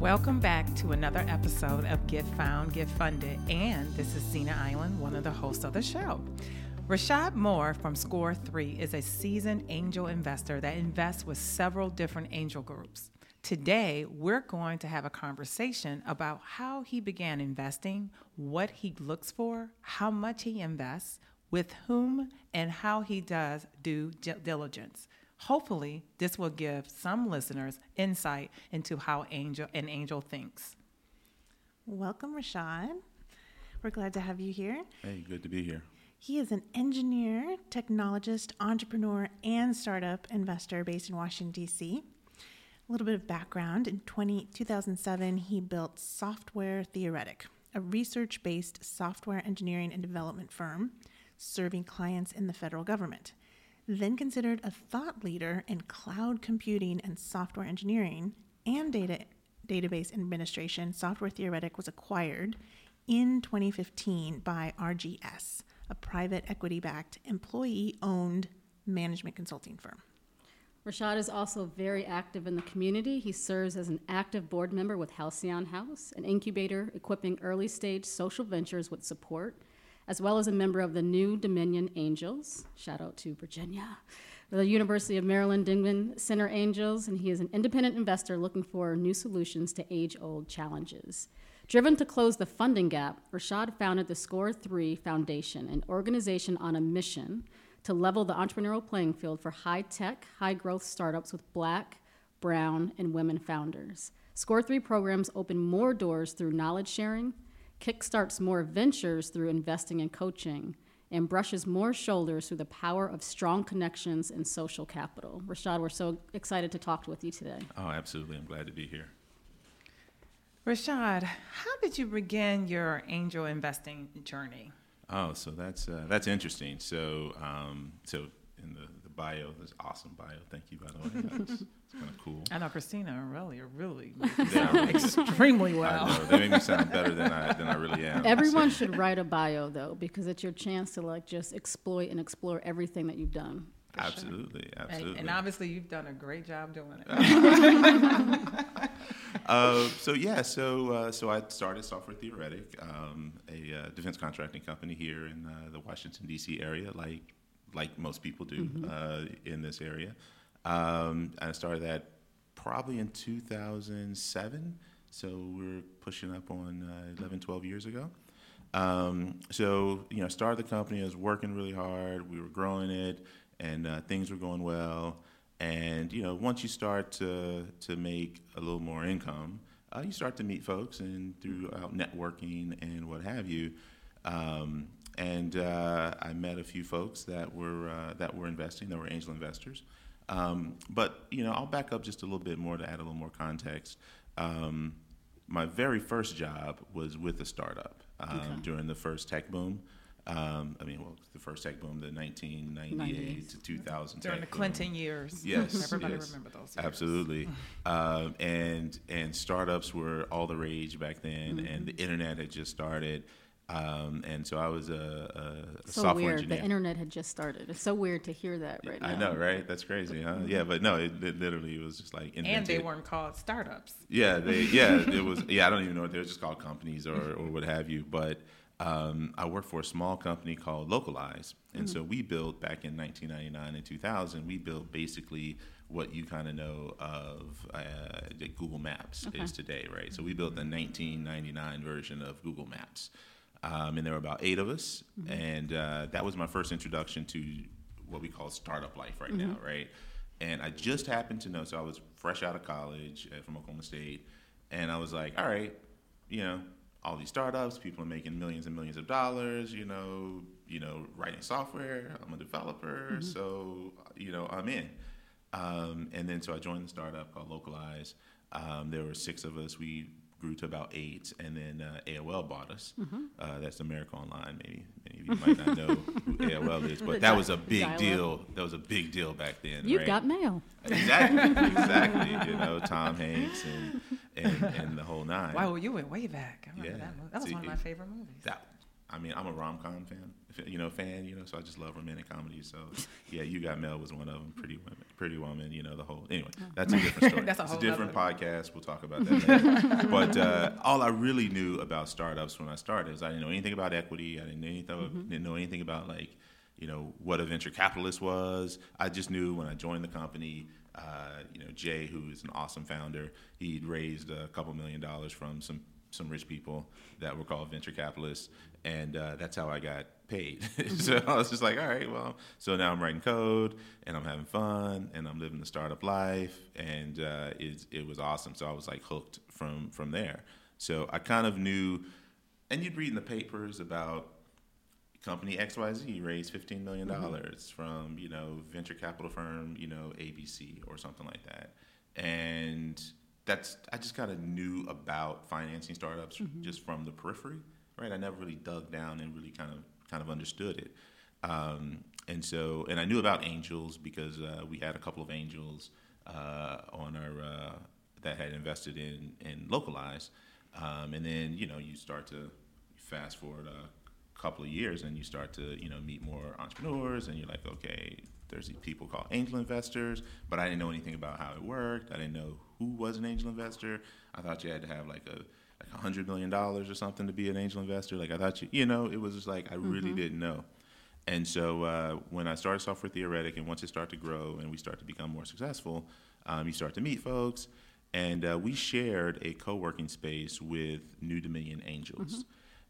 Welcome back to another episode of Get Found, Get Funded. And this is Zena Island, one of the hosts of the show. Rashad Moore from Score 3 is a seasoned angel investor that invests with several different angel groups. Today, we're going to have a conversation about how he began investing, what he looks for, how much he invests, with whom, and how he does due diligence. Hopefully, this will give some listeners insight into how angel an angel thinks. Welcome, Rashad. We're glad to have you here. Hey, good to be here. He is an engineer, technologist, entrepreneur, and startup investor based in Washington, D.C. A little bit of background. In 20, 2007, he built Software Theoretic, a research based software engineering and development firm serving clients in the federal government then considered a thought leader in cloud computing and software engineering and data database administration, Software Theoretic was acquired in 2015 by RGS, a private equity backed, employee owned management consulting firm. Rashad is also very active in the community. He serves as an active board member with Halcyon House, an incubator equipping early stage social ventures with support as well as a member of the New Dominion Angels. Shout out to Virginia. The University of Maryland Dingman Center Angels, and he is an independent investor looking for new solutions to age old challenges. Driven to close the funding gap, Rashad founded the Score 3 Foundation, an organization on a mission to level the entrepreneurial playing field for high tech, high growth startups with black, brown, and women founders. Score 3 programs open more doors through knowledge sharing, kickstarts more ventures through investing and coaching, and brushes more shoulders through the power of strong connections and social capital. Rashad, we're so excited to talk with you today. Oh, absolutely. I'm glad to be here. Rashad, how did you begin your angel investing journey? Oh, so that's uh, that's interesting. So, um, so in the, the bio, this awesome bio. Thank you, by the way. kind of cool. I know Christina and Aurelia really sound extremely well. I know. They make me sound better than I than I really am. Everyone should write a bio though, because it's your chance to like just exploit and explore everything that you've done. Absolutely, sure. absolutely. And, and, obviously, you've done a great job doing it. uh, so yeah, so uh, so I started Software Theoretic, um, a uh, defense contracting company here in uh, the Washington D.C. area, like like most people do mm-hmm. Uh, in this area. Um, I started that probably in 2007. So we're pushing up on uh, 11, 12 years ago. Um, so, you know, started the company, I was working really hard, we were growing it, and uh, things were going well. And, you know, once you start to, to make a little more income, uh, you start to meet folks and throughout networking and what have you. Um, and uh, I met a few folks that were, uh, that were investing, that were angel investors. Um, but you know, I'll back up just a little bit more to add a little more context. Um, my very first job was with a startup um, okay. during the first tech boom. Um, I mean, well, the first tech boom, the 1998 to 2000 during the Clinton boom. years. Yes, everybody yes. remember those. Years. Absolutely, um, and and startups were all the rage back then, mm-hmm. and the internet had just started. Um, and so I was a, a, so software weird. engineer. The internet had just started. It's so weird to hear that right now. I know, right? That's crazy, huh? Yeah, but no, it, it literally was just like invented. And they weren't called startups. Yeah, they yeah it was yeah I don't even know what they were just called companies or or what have you. But um, I worked for a small company called Localize, and mm-hmm. so we built back in 1999 and 2000. We built basically what you kind of know of uh, that Google Maps Okay. is today, right? So we built the 1999 version of Google Maps, um, and there were about eight of us, and uh, that was my first introduction to what we call startup life right now, right? And I just happened to know, so I was fresh out of college uh, from Oklahoma State, and I was like, all right, you know, all these startups, people are making millions and millions of dollars, you know, you know, writing software. I'm a developer, so you know, I'm in. Um, and then so I joined the startup called Localize. Um, there were six of us. We grew to about eight, and then uh, AOL bought us. Uh, that's America Online. Maybe many of you might not know who AOL is, but that was a big dial-up. deal. That was a big deal back then. You right? got mail. exactly, exactly. You know, Tom Hanks and and, and the whole nine. Wow, you went way back. I remember Yeah. that movie. That was See, one of my favorite movies. That, I mean, I'm a rom com fan, you know, fan, you know, so I just love romantic comedies. So, yeah, You Got Mail was one of them. Pretty Women, Pretty Woman, you know, the whole. Anyway, that's a different story. That's a it's a different nother- podcast. We'll talk about that later. but uh, all I really knew about startups when I started is I didn't know anything about equity. I didn't know anything, didn't know anything about like, you know, what a venture capitalist was. I just knew when I joined the company. Uh, you know, Jay, who is an awesome founder, he'd raised a couple million dollars from some some rich people that were called venture capitalists, and uh, that's how I got paid. so I was just like, all right, well, so now I'm writing code and I'm having fun and I'm living the startup life, and uh, it it was awesome. So I was like hooked from from there. So I kind of knew, and you'd read in the papers about company XYZ raised $15 million from, you know, venture capital firm, you know, ABC or something like that. And that's, I just kind of knew about financing startups just from the periphery, right? I never really dug down and really kind of, kind of understood it. Um, and so, and I knew about angels because uh, we had a couple of angels uh, on our, uh, that had invested in, in Localize. Um, and then, you know, you start to fast forward a couple of years and you start to you know meet more entrepreneurs and you're like okay there's these people called angel investors but i didn't know anything about how it worked i didn't know who was an angel investor i thought you had to have like a like a hundred million dollars or something to be an angel investor like i thought you you know it was just like i really didn't know and so uh, when I started Software Theoretic, and once it started to grow and we start to become more successful, um, you start to meet folks. And uh, we shared a co-working space with New Dominion Angels.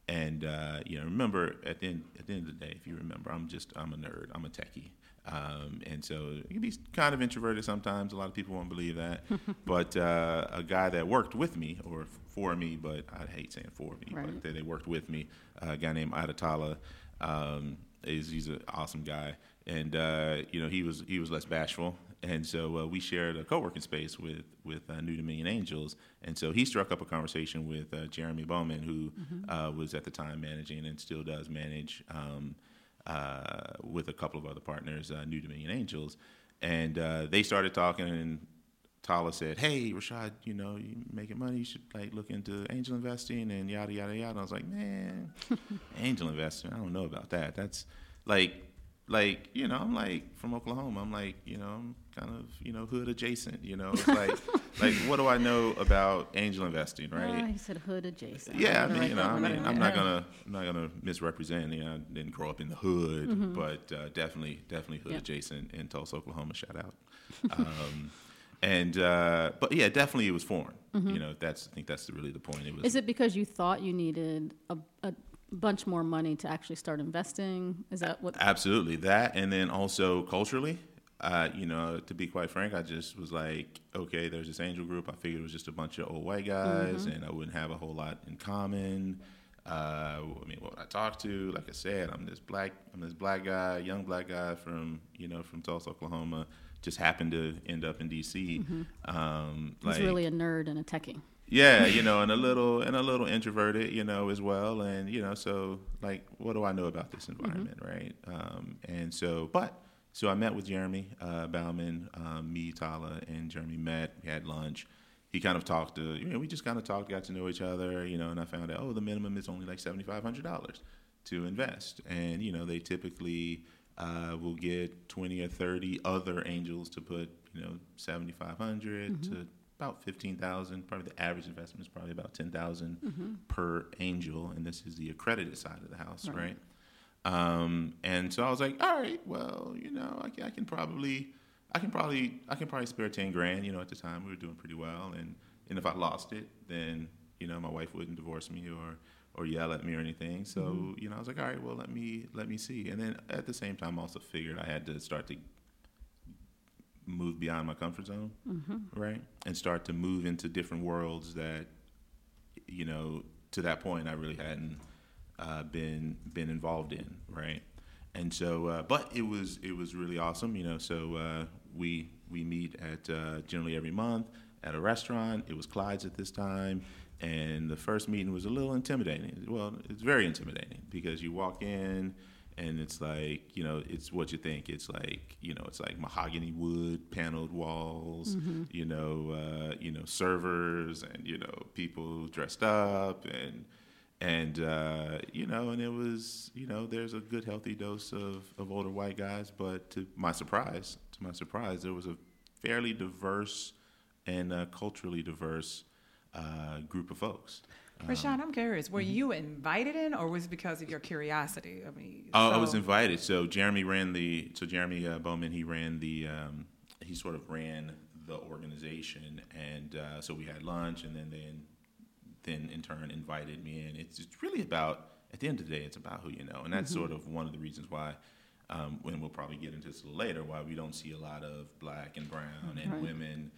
And uh, you know, remember at the end at the end of the day, if you remember, I'm just I'm a nerd. I'm a techie. Um, and so you can be kind of introverted sometimes. A lot of people won't believe that. but uh, a guy that worked with me or for me, but I hate saying for me, Right. but that they worked with me, a guy named Adatala, um, is he's an awesome guy, and uh, you know he was he was less bashful, and so uh, we shared a co-working space with with uh, New Dominion Angels, and so he struck up a conversation with uh, Jeremy Bowman, who uh, was at the time managing and still does manage um, uh, with a couple of other partners, uh, New Dominion Angels, and uh, they started talking and. Tala said, "Hey, Rashad, you know, you making money. You should like look into angel investing and yada yada yada." I was like, "Man, angel investing? I don't know about that. That's like, like you know, I'm like from Oklahoma. I'm like, you know, I'm kind of you know hood adjacent. You know, it's like, like what do I know about angel investing, right? Oh, he said hood adjacent. Yeah, I mean, you know, I mean. I'm not gonna, I'm not gonna misrepresent. You know, I didn't grow up in the hood, Mm-hmm. but uh, definitely, definitely hood Yeah. adjacent in Tulsa, Oklahoma. Shout out. Um, and uh, but yeah, definitely it was foreign. You know, that's I think that's really the point. It was Mm-hmm. Is it because you thought you needed a, a bunch more money to actually start investing? Is that what? Absolutely that, and then also culturally. Uh, you know, to be quite frank, I just was like, okay, there's this angel group. I figured it was just a bunch of old white guys, and I wouldn't have a whole lot in common. Uh, I mean, what would I talk to? Like I said, I'm this black, I'm this black guy, young black guy from you know from Tulsa, Oklahoma. Just happened to end up in D.C. Um, He's really a nerd and a techie. Yeah, you know, and a little and a little introverted, you know, as well. And you know, so like, what do I know about this environment, right? Um, and so, but so I met with Jeremy uh, Bauman, um, me, Tala, and Jeremy met. We had lunch. He kind of talked to, you know, we just kind of talked, got to know each other, you know, and I found out, oh, the minimum is only like seventy five hundred dollars to invest, and you know, they typically uh, will get twenty or thirty other angels to put, you know, seventy to about fifteen thousand. Probably the average investment is probably about ten per angel, and this is the accredited side of the house, Right. right? Um, and so I was like, all right, well, you know, I can, I can probably I can probably I can probably spare ten grand. You know, at the time we were doing pretty well, and and if I lost it, then you know my wife wouldn't divorce me or or yell at me or anything. So mm-hmm. you know, I was like, all right, well let me let me see. And then at the same time, I also figured I had to start to move beyond my comfort zone, mm-hmm. right, and start to move into different worlds that you know to that point I really hadn't uh, been been involved in, right. And so, uh, but it was it was really awesome, you know. So uh, we we meet at uh, generally every month at a restaurant. It was Clyde's at this time, and the first meeting was a little intimidating. Well, it's very intimidating because you walk in and it's like you know it's what you think it's like you know it's like mahogany wood paneled walls mm-hmm. you know uh, you know servers and you know people dressed up and and uh, you know and it was you know there's a good healthy dose of, of older white guys but to my surprise to my surprise there was a fairly diverse and uh, culturally diverse uh, group of folks. Rashad, um, I'm curious. Were mm-hmm. you invited in, or was it because of your curiosity? I mean, oh, so. I was invited. So Jeremy ran the. So Jeremy uh, Bowman, he ran the. Um, he sort of ran the organization, and uh, so we had lunch, and then then then in turn invited me in. It's, it's really about at the end of the day, it's about who you know, and that's mm-hmm. sort of one of the reasons why. Um, when we'll probably get into this later, why we don't see a lot of black and brown and right. women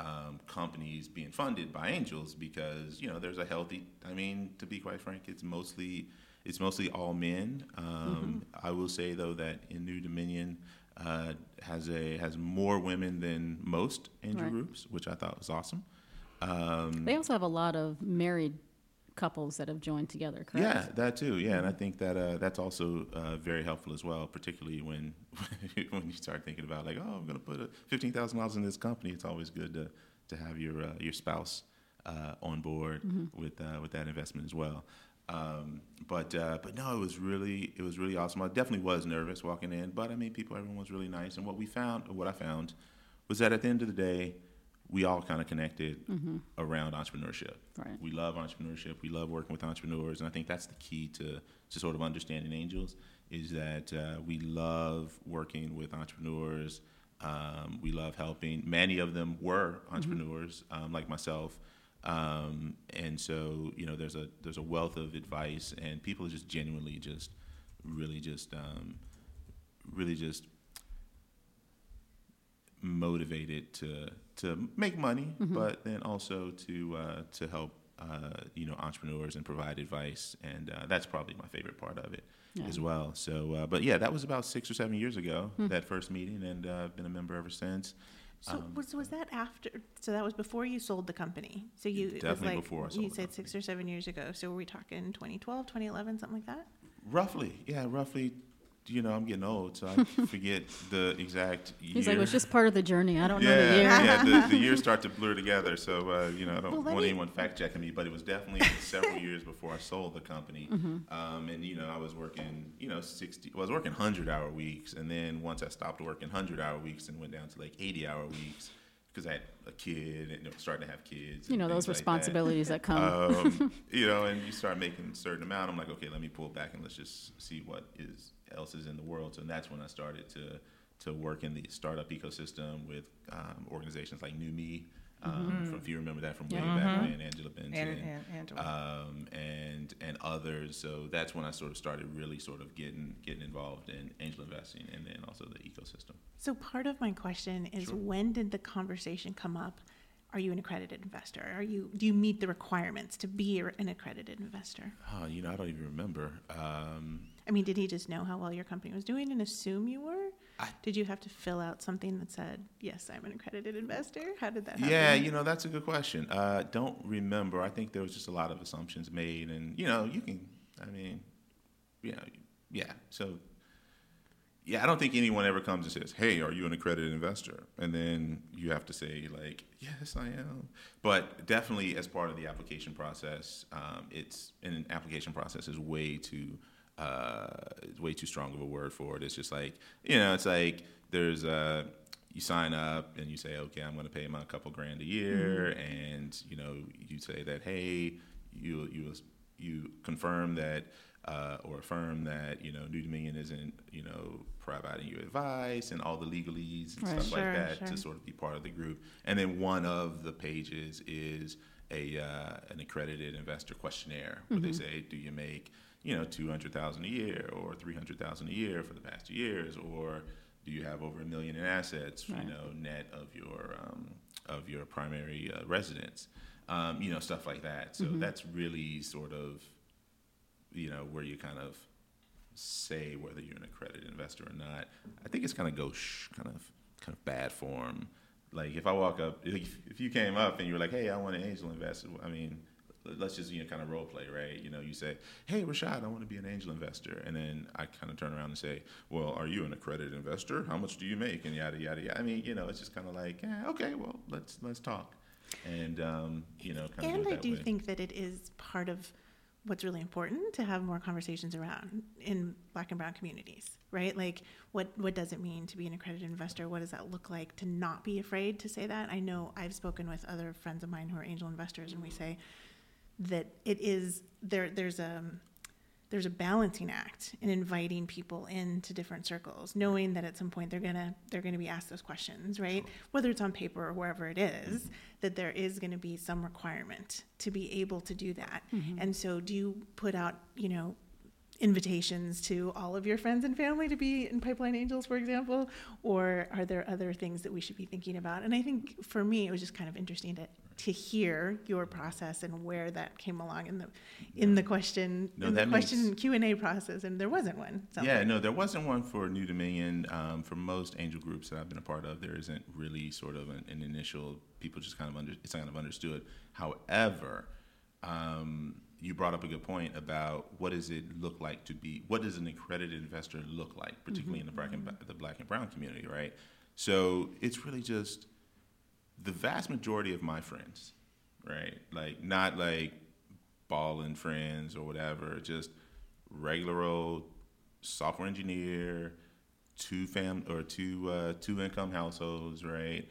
um, companies being funded by angels because you know there's a healthy. I mean, to be quite frank, it's mostly it's mostly all men. Um, mm-hmm. I will say though that in New Dominion uh, has a has more women than most angel right. groups, which I thought was awesome. Um, they also have a lot of married couples that have joined together, correct? Yeah, that too. Yeah, and I think that uh, that's also uh, very helpful as well, particularly when when you start thinking about like, oh, I'm going to put fifteen thousand dollars in this company. It's always good to to have your uh, your spouse uh, on board mm-hmm. with uh, with that investment as well. Um, but uh, but no, it was really it was really awesome. I definitely was nervous walking in, but I mean, people, everyone was really nice. And what we found, what I found, was that at the end of the day we all kind of connected mm-hmm. around entrepreneurship. Right. We love entrepreneurship. We love working with entrepreneurs, and I think that's the key to to sort of understanding angels is that uh, we love working with entrepreneurs. Um, we love helping. Many of them were mm-hmm. entrepreneurs, mm-hmm. um, like myself, um, and so you know there's a there's a wealth of advice, and people are just genuinely just really just um, really just motivated to to make money, mm-hmm. but then also to uh, to help uh, you know entrepreneurs and provide advice, and uh, that's probably my favorite part of it yeah. as well. So, uh, but yeah, that was about six or seven years ago mm-hmm. that first meeting, and uh, I've been a member ever since. So um, was was that after? So that was before you sold the company. So you definitely like, before. you said six or seven years ago. So were we talking 2012, 2011, something like that? Roughly, yeah, roughly you know, I'm getting old, so I forget the exact year. He's like, it was just part of the journey. I don't yeah, know the year. yeah, the, the, years start to blur together. So, uh, you know, I don't well, want me... anyone fact checking me, but it was definitely several years before I sold the company. Mm-hmm. Um, and, you know, I was working, you know, 60, well, I was working 100 hour weeks. And then once I stopped working 100 hour weeks and went down to like 80 hour weeks, because I had a kid and you know, starting to have kids. You know those responsibilities that. that. come. Um, you know, and you start making a certain amount. I'm like, okay, let me pull back and let's just see what is else is in the world. So that's when I started to to work in the startup ecosystem with um, organizations like NewMe. Um, mm-hmm. from, if you remember that from way mm-hmm. back when, Angela Benton, and, and, Angela. Um, and and others. So that's when I sort of started really sort of getting getting involved in angel investing, and then also the ecosystem. So part of my question is, sure. when did the conversation come up? Are you an accredited investor? Are you do you meet the requirements to be an accredited investor? Oh, you know, I don't even remember. Um, I mean, did he just know how well your company was doing and assume you were? I, did you have to fill out something that said, "Yes, I'm an accredited investor"? How did that happen? Yeah, you know, that's a good question. Uh, don't remember. I think there was just a lot of assumptions made, and you know, you can. I mean, you know, yeah. So, yeah, I don't think anyone ever comes and says, "Hey, are you an accredited investor?" And then you have to say, like, "Yes, I am." But definitely, as part of the application process, um, it's an application process is way too uh, way too strong of a word for it. It's just like you know, it's like there's a you sign up and you say, okay, I'm going to pay my couple grand a year, mm-hmm. and you know, you say that, hey, you you you confirm that uh, or affirm that you know New Dominion isn't you know providing you advice and all the legalese and Right. stuff Sure, like that sure. to sort of be part of the group. And then one of the pages is a uh, an accredited investor questionnaire where they say, do you make you know two hundred thousand a year or three hundred thousand a year for the past two years, or do you have over a million in assets, Right. you know, net of your um, of your primary uh, residence, um, you know, stuff like that. So that's really sort of you know where you kind of say whether you're an accredited investor or not. I think it's kind of gauche, kind of kind of bad form. Like if I walk up, if, if you came up and you were like, "Hey, I want an angel investor," I mean, let's just you know kind of role play, right? You know, you say, "Hey, Rashad, I want to be an angel investor," and then I kind of turn around and say, "Well, are you an accredited investor? How much do you make?" And yada yada yada. I mean, you know, it's just kind of like, yeah, okay, well, let's let's talk, and um, you know, kind of and do I do way. think that it is part of what's really important to have more conversations around in black and brown communities, right? Like what what does it mean to be an accredited investor? What does that look like to not be afraid to say that? I know I've spoken with other friends of mine who are angel investors and we say that it is there there's a there's a balancing act in inviting people into different circles, knowing that at some point they're gonna they're gonna be asked those questions, right? Whether it's on paper or wherever it is, that there is gonna be some requirement to be able to do that. Mm-hmm. And so, do you put out, you know, invitations to all of your friends and family to be in Pipeline Angels, for example, or are there other things that we should be thinking about? And I think for me, it was just kind of interesting to to hear your process and where that came along in the in the question No, in the question Q and A process, and there wasn't one. Yeah, like. no, there wasn't one for New Dominion. Um, for most angel groups that I've been a part of, there isn't really sort of an, an initial. People just kind of under, it's kind of understood. However, um, you brought up a good point about what does it look like to be? What does an accredited investor look like, particularly in the black and the black and brown community, right? So it's really just the vast majority of my friends, right? Like not like balling friends or whatever, just regular old software engineer, two fam or two uh, two income households, right?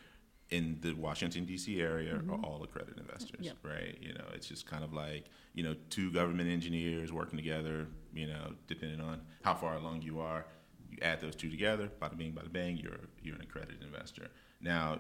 In the Washington D.C. area are all accredited investors, Yep. right? You know, it's just kind of like you know two government engineers working together. You know, depending on how far along you are, you add those two together, bada bing, bada bang, you're you're an accredited investor. Now,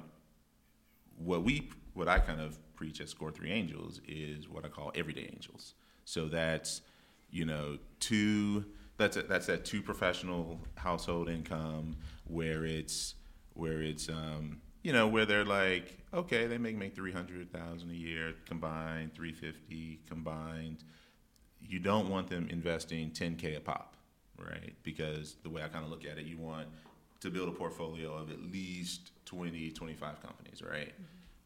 what we what I kind of preach at Score Three Angels is what I call everyday angels. So that's you know two that's a, that's that two professional household income where it's where it's um, you know where they're like okay they make make three hundred thousand a year combined three fifty combined. You don't want them investing ten k a pop, right? Because the way I kind of look at it, you want to build a portfolio of at least 20, 25 companies, right?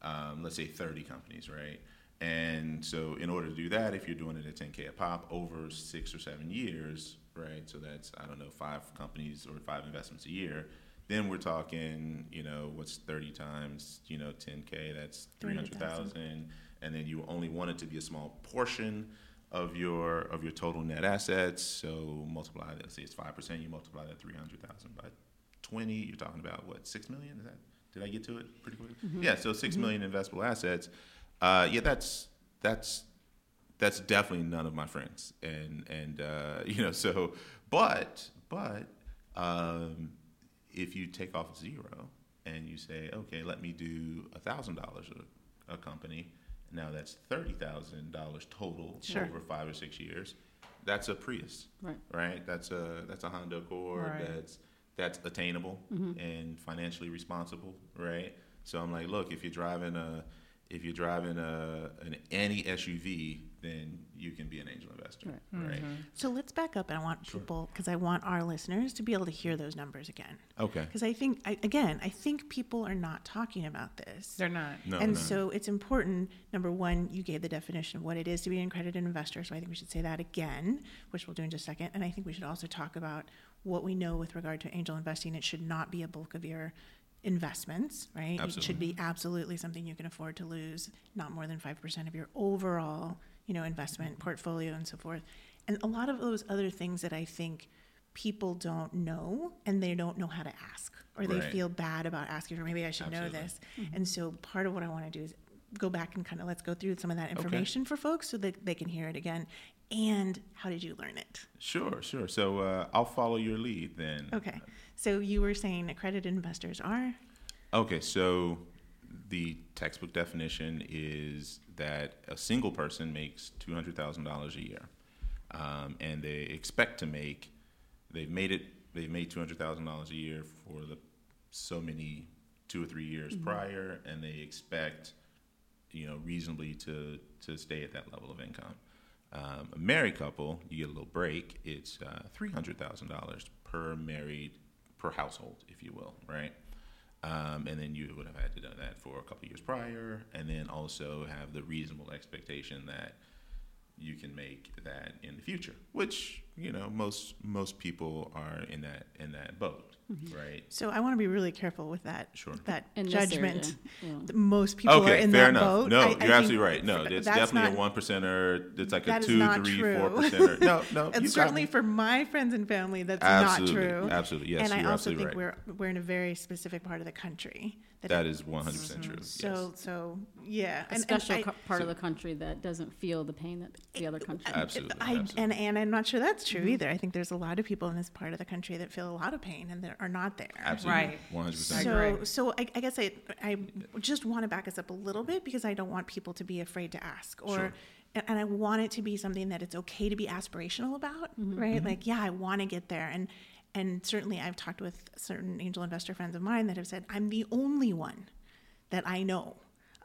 Um, let's say 30 companies, right? And so, in order to do that, if you're doing it at 10K a pop over six or seven years, right? So that's, I don't know, five companies or five investments a year. Then we're talking, you know, what's 30 times, you know, 10K? That's 300,000. And then you only want it to be a small portion of your of your total net assets. So multiply, let's say it's five percent. You multiply that three hundred thousand by twenty. You're talking about what six million? Is that? Did I get to it pretty quick? Yeah. So 6 million investable assets. Uh, yeah, that's that's that's definitely none of my friends. And and uh, you know so, but but um, if you take off zero and you say, okay, let me do a thousand dollars a company. Now that's thirty thousand dollars total Sure. over five or six years. That's a Prius, Right. right? That's a that's a Honda Accord. Right. That's that's attainable mm-hmm. and financially responsible, right? So I'm like, look, if you're driving a if you're driving a an any SUV, then you can be an angel investor, Right. right? Mm-hmm. So let's back up, and I want people because I want our listeners to be able to hear those numbers again. Okay. Because I think, I, again, I think people are not talking about this. They're not. No, and no. so it's important. Number one, you gave the definition of what it is to be an accredited investor. So I think we should say that again, which we'll do in just a second. And I think we should also talk about what we know with regard to angel investing. It should not be a bulk of your investments, right? It should be absolutely something you can afford to lose, not more than 5% of your overall, you know, investment portfolio and so forth. And a lot of those other things that I think people don't know and they don't know how to ask or they Right. feel bad about asking or maybe I should know Absolutely. this. Mm-hmm. And so part of what I want to do is go back and kind of let's go through some of that information for folks so that they can hear it again. And how did you learn it? Sure, sure. So uh, I'll follow your lead then. Okay. So you were saying accredited investors are? Okay, so the textbook definition is that a single person makes two hundred thousand dollars a year, um, and they expect to make. They've made it. They've made two hundred thousand dollars a year for the so many two or three years prior, and they expect, you know, reasonably to to stay at that level of income. Um, a married couple, you get a little break. It's uh, three hundred thousand dollars per married per household, if you will, right? Um, and then you would have had to do that for a couple years prior, and then also have the reasonable expectation that you can make that in the future, which you know most most people are in that in that boat, right? So I want to be really careful with that. Sure. That In judgment. area, yeah. Most people are in fair that enough. boat. No, I- I you're think absolutely right. No, it's definitely not- a one percenter. It's like a that is two, not three, true. four percenter. No, no, And certainly for my friends and family, that's Absolutely, not true. absolutely. Yes, and I you're also think absolutely we're we're in a very specific part of the country. That is one hundred percent mm-hmm. true. So yes. so yeah, A and, special and I, co- part of the country that doesn't feel the pain that the other country. Absolutely, I, absolutely. and and I'm not sure that's true mm-hmm. either. I think there's a lot of people in this part of the country that feel a lot of pain and that are not there. Absolutely, Right. one hundred percent. So, so I, I guess I, I just want to back us up a little bit because I don't want people to be afraid to ask, or, Sure. and, and I want it to be something that it's okay to be aspirational about, mm-hmm. right? Like, yeah, I want to get there, and and certainly I've talked with certain angel investor friends of mine that have said I'm the only one that I know,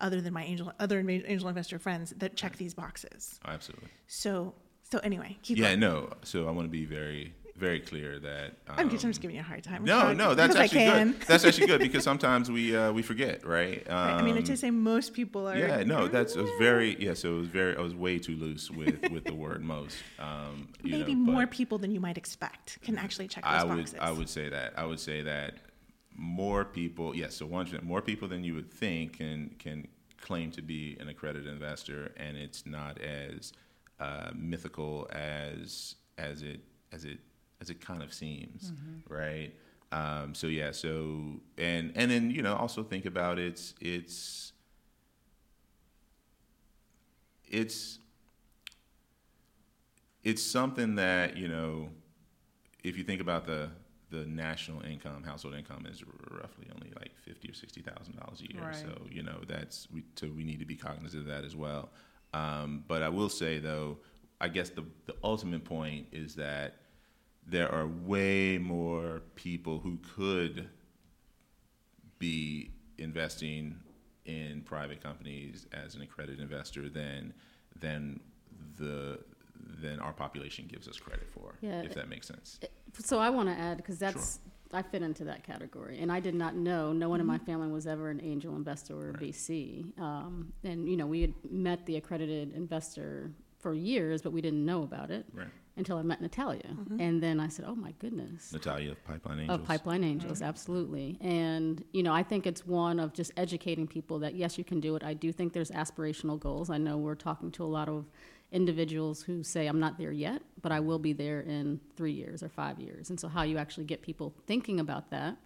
other than my angel other angel investor friends that check these boxes. Oh, absolutely. So, so anyway, keep Yeah, going. no. So I want to be very, very clear that. Um, I'm just, I'm just giving you a hard time. No, no, that's actually good. That's actually good because sometimes we uh, we forget, right? Um, Right, I mean, to say most people are. yeah, no, that's it was very yeah. So it was very I was way too loose with with the word most. Um, you maybe know, more people than you might expect can actually check those I would boxes. I would say that I would say that more people yes. So one more people than you would think can can claim to be an accredited investor, and it's not as uh, mythical as as it as it as it kind of seems, right? Um, so yeah, so and and then you know also think about it's it's it's it's something that you know if you think about the the national income household income is roughly only like fifty or sixty thousand dollars a year. Right. So you know that's we so we need to be cognizant of that as well. Um, but I will say though, I guess the the ultimate point is that there are way more people who could be investing in private companies as an accredited investor than than the than our population gives us credit for, Yeah. if that makes sense. So I want to add because that's I fit into that category, and I did not know. No one in my family was ever an angel investor or a VC, um, and you know we had met the accredited investor for years, but we didn't know about it Right. Until I met Natalia, mm-hmm. and then I said, "Oh my goodness." Natalia of Pipeline Angels. Of Pipeline Angels, mm-hmm. absolutely. And, you know, I think it's one of just educating people that, yes, you can do it. I do think there's aspirational goals. I know we're talking to a lot of individuals who say, I'm not there yet, but I will be there in three years or five years. And so, how you actually get people thinking about that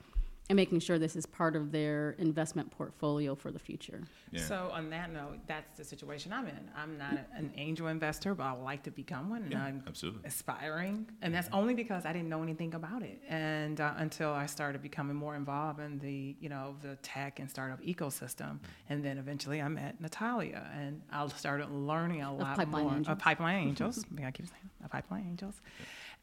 and making sure this is part of their investment portfolio for the future. Yeah. So on that note, that's the situation I'm in. I'm not a- an angel investor, but I would like to become one, and Yeah, I'm absolutely. aspiring. And that's only because I didn't know anything about it, and uh, until I started becoming more involved in the you know the tech and startup ecosystem, and then eventually I met Natalia, and I started learning a lot Pipeline more Angels. of Pipeline Angels. I keep saying of Pipeline Angels.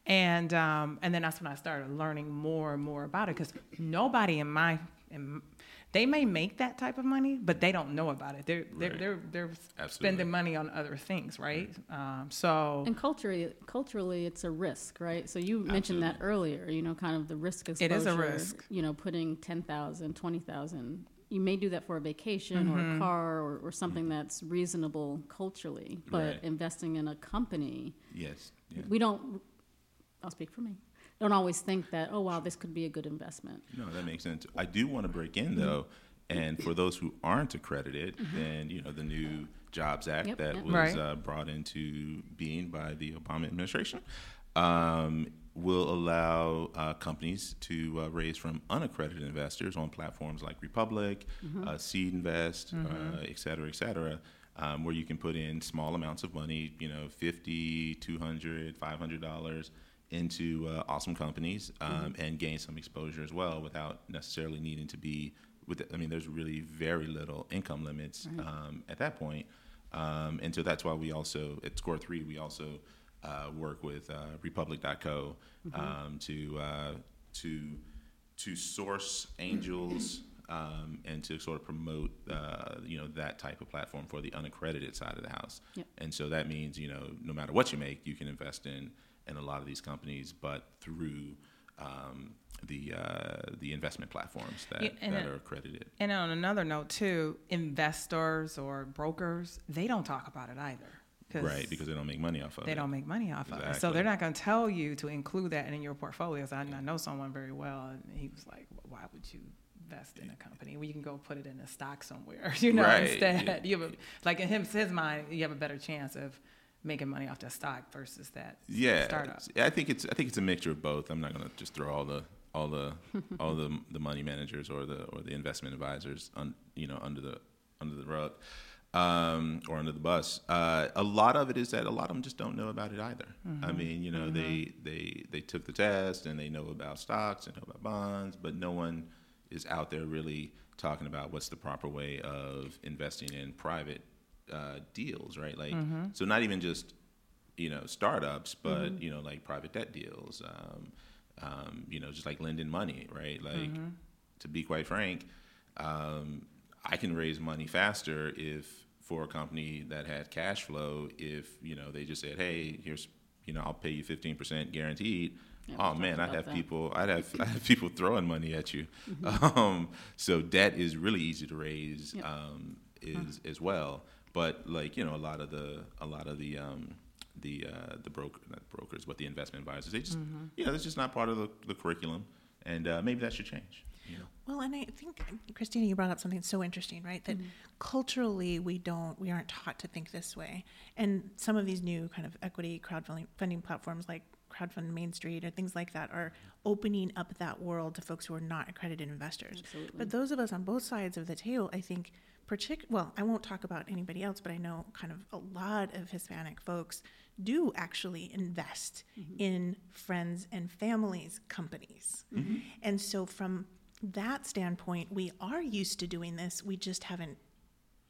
And um, and then that's when I started learning more and more about it because nobody in my in, they may make that type of money, but they don't know about it. They're they're Right. they're, they're Absolutely. spending money on other things, right? Um, so And culturally, culturally, it's a risk, right? So you mentioned that earlier. You know, kind of the risk exposure. It is a risk. You know, putting 10,000, 20,000. You may do that for a vacation or Mm-hmm. a car or, or something that's reasonable culturally, but Right. investing in a company, Yes. Yeah. we don't. I'll speak for me. Don't always think that. Oh wow, this could be a good investment. No, that makes sense. I do want to break in though, and for those who aren't accredited, then you know the new Jobs Act Yep, that yep. was Right. uh, brought into being by the Obama administration. Um, will allow uh, companies to uh, raise from unaccredited investors on platforms like Republic, uh, SeedInvest, uh, et cetera, et cetera, um, where you can put in small amounts of money, you know, 50 200 $500 into uh, awesome companies um, and gain some exposure as well without necessarily needing to be with I mean there's really very little income limits um, at that point um, and so that's why we also at Score Three we also uh, work with uh, Republic.co um, to uh, to to source angels um, and to sort of promote uh, you know that type of platform for the unaccredited side of the house. Yep. And so that means you know no matter what you make, you can invest in in a lot of these companies, but through um, the uh, the investment platforms that, Yeah, that it- are accredited. And on another note, too, investors or brokers, they don't talk about it either. Right, because they don't make money off of they it. They don't make money off of it. So they're not going to tell you to include that in your portfolios. I, I know someone very well, and he was like, "Why would you invest in a company you can go put it in a stock somewhere? You know, Right, instead, yeah. you have a, like in his mind, you have a better chance of making money off that stock versus that yeah, startup. I think it's I think it's a mixture of both. I'm not going to just throw all the all the all the the money managers or the or the investment advisors un, you know under the under the rug um, or under the bus. Uh, a lot of it is that a lot of them just don't know about it either. I mean, you know, they they they took the test and they know about stocks and know about bonds, but no one is out there really talking about what's the proper way of investing in private uh, deals, right? Like, so not even just you know startups, but you know like private debt deals, um, um, you know just like lending money, right? Like to be quite frank, um, I can raise money faster if for a company that had cash flow, if you know they just said, hey, here's you know I'll pay you fifteen percent guaranteed. Yeah, oh man, I'd have that. people, I'd have, I'd have people throwing money at you. Um, so debt is really easy to raise, Yep. um, is as well. But like you know, a lot of the, a lot of the, um, the, uh, the broker, not brokers, but the investment advisors, they just, you know, that's just not part of the, the curriculum, and uh, maybe that should change. You know? Well, and I think Christina, you brought up something so interesting, right? That culturally we don't, we aren't taught to think this way. And some of these new kind of equity crowdfunding funding platforms, like Crowdfund Main Street or things like that, are opening up that world to folks who are not accredited investors. Absolutely. But those of us on both sides of the table, I think, partic- well, I won't talk about anybody else, but I know kind of a lot of Hispanic folks do actually invest mm-hmm. in friends and families companies. Mm-hmm. And so from that standpoint, we are used to doing this. We just haven't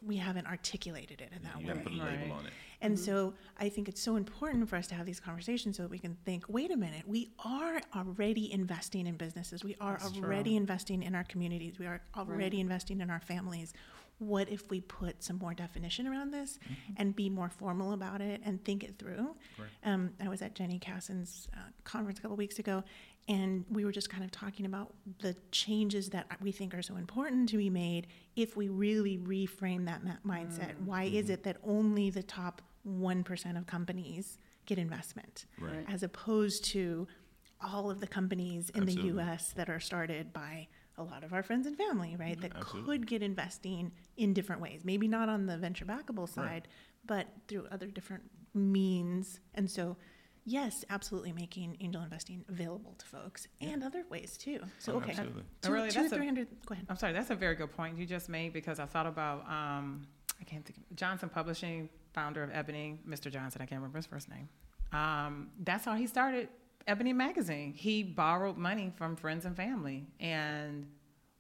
we haven't articulated it in that You way. got to put a Right. label on it. And so I think it's so important for us to have these conversations so that we can think, wait a minute, we are already investing in businesses. We are That's true. already investing in our communities. We are already investing in our families. What if we put some more definition around this and be more formal about it and think it through? Um, I was at Jenny Kassan's uh, conference a couple weeks ago, and we were just kind of talking about the changes that we think are so important to be made if we really reframe that ma- mindset. Why is it that only the top 1% of companies get investment, Right. as opposed to all of the companies in Absolutely. the US that are started by a lot of our friends and family, right? That Absolutely. could get investing in different ways. Maybe not on the venture backable side, but through other different means. And so, yes, absolutely making angel investing available to folks and other ways too. So, Oh, okay. absolutely. Two, Really, two that's a- 300, go ahead. I'm sorry, that's a very good point you just made because I thought about um, I can't think of Johnson Publishing, founder of Ebony, Mr. Johnson. I can't remember his first name. Um, that's how he started Ebony magazine. He borrowed money from friends and family, and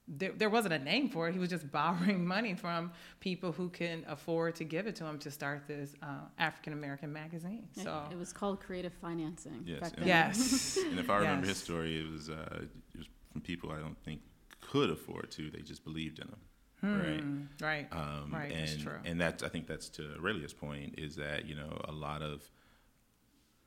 there, there wasn't a name for it. He was just borrowing money from people who can afford to give it to him to start this uh, African American magazine. So it was called creative financing. Yes, back and- then. yes, And if I remember his story, it was, uh, it was from people I don't think could afford to. They just believed in him. Right. Hmm, right, Um, right. and, that's true. And that's I think that's to Aurelia's point is that you know a lot of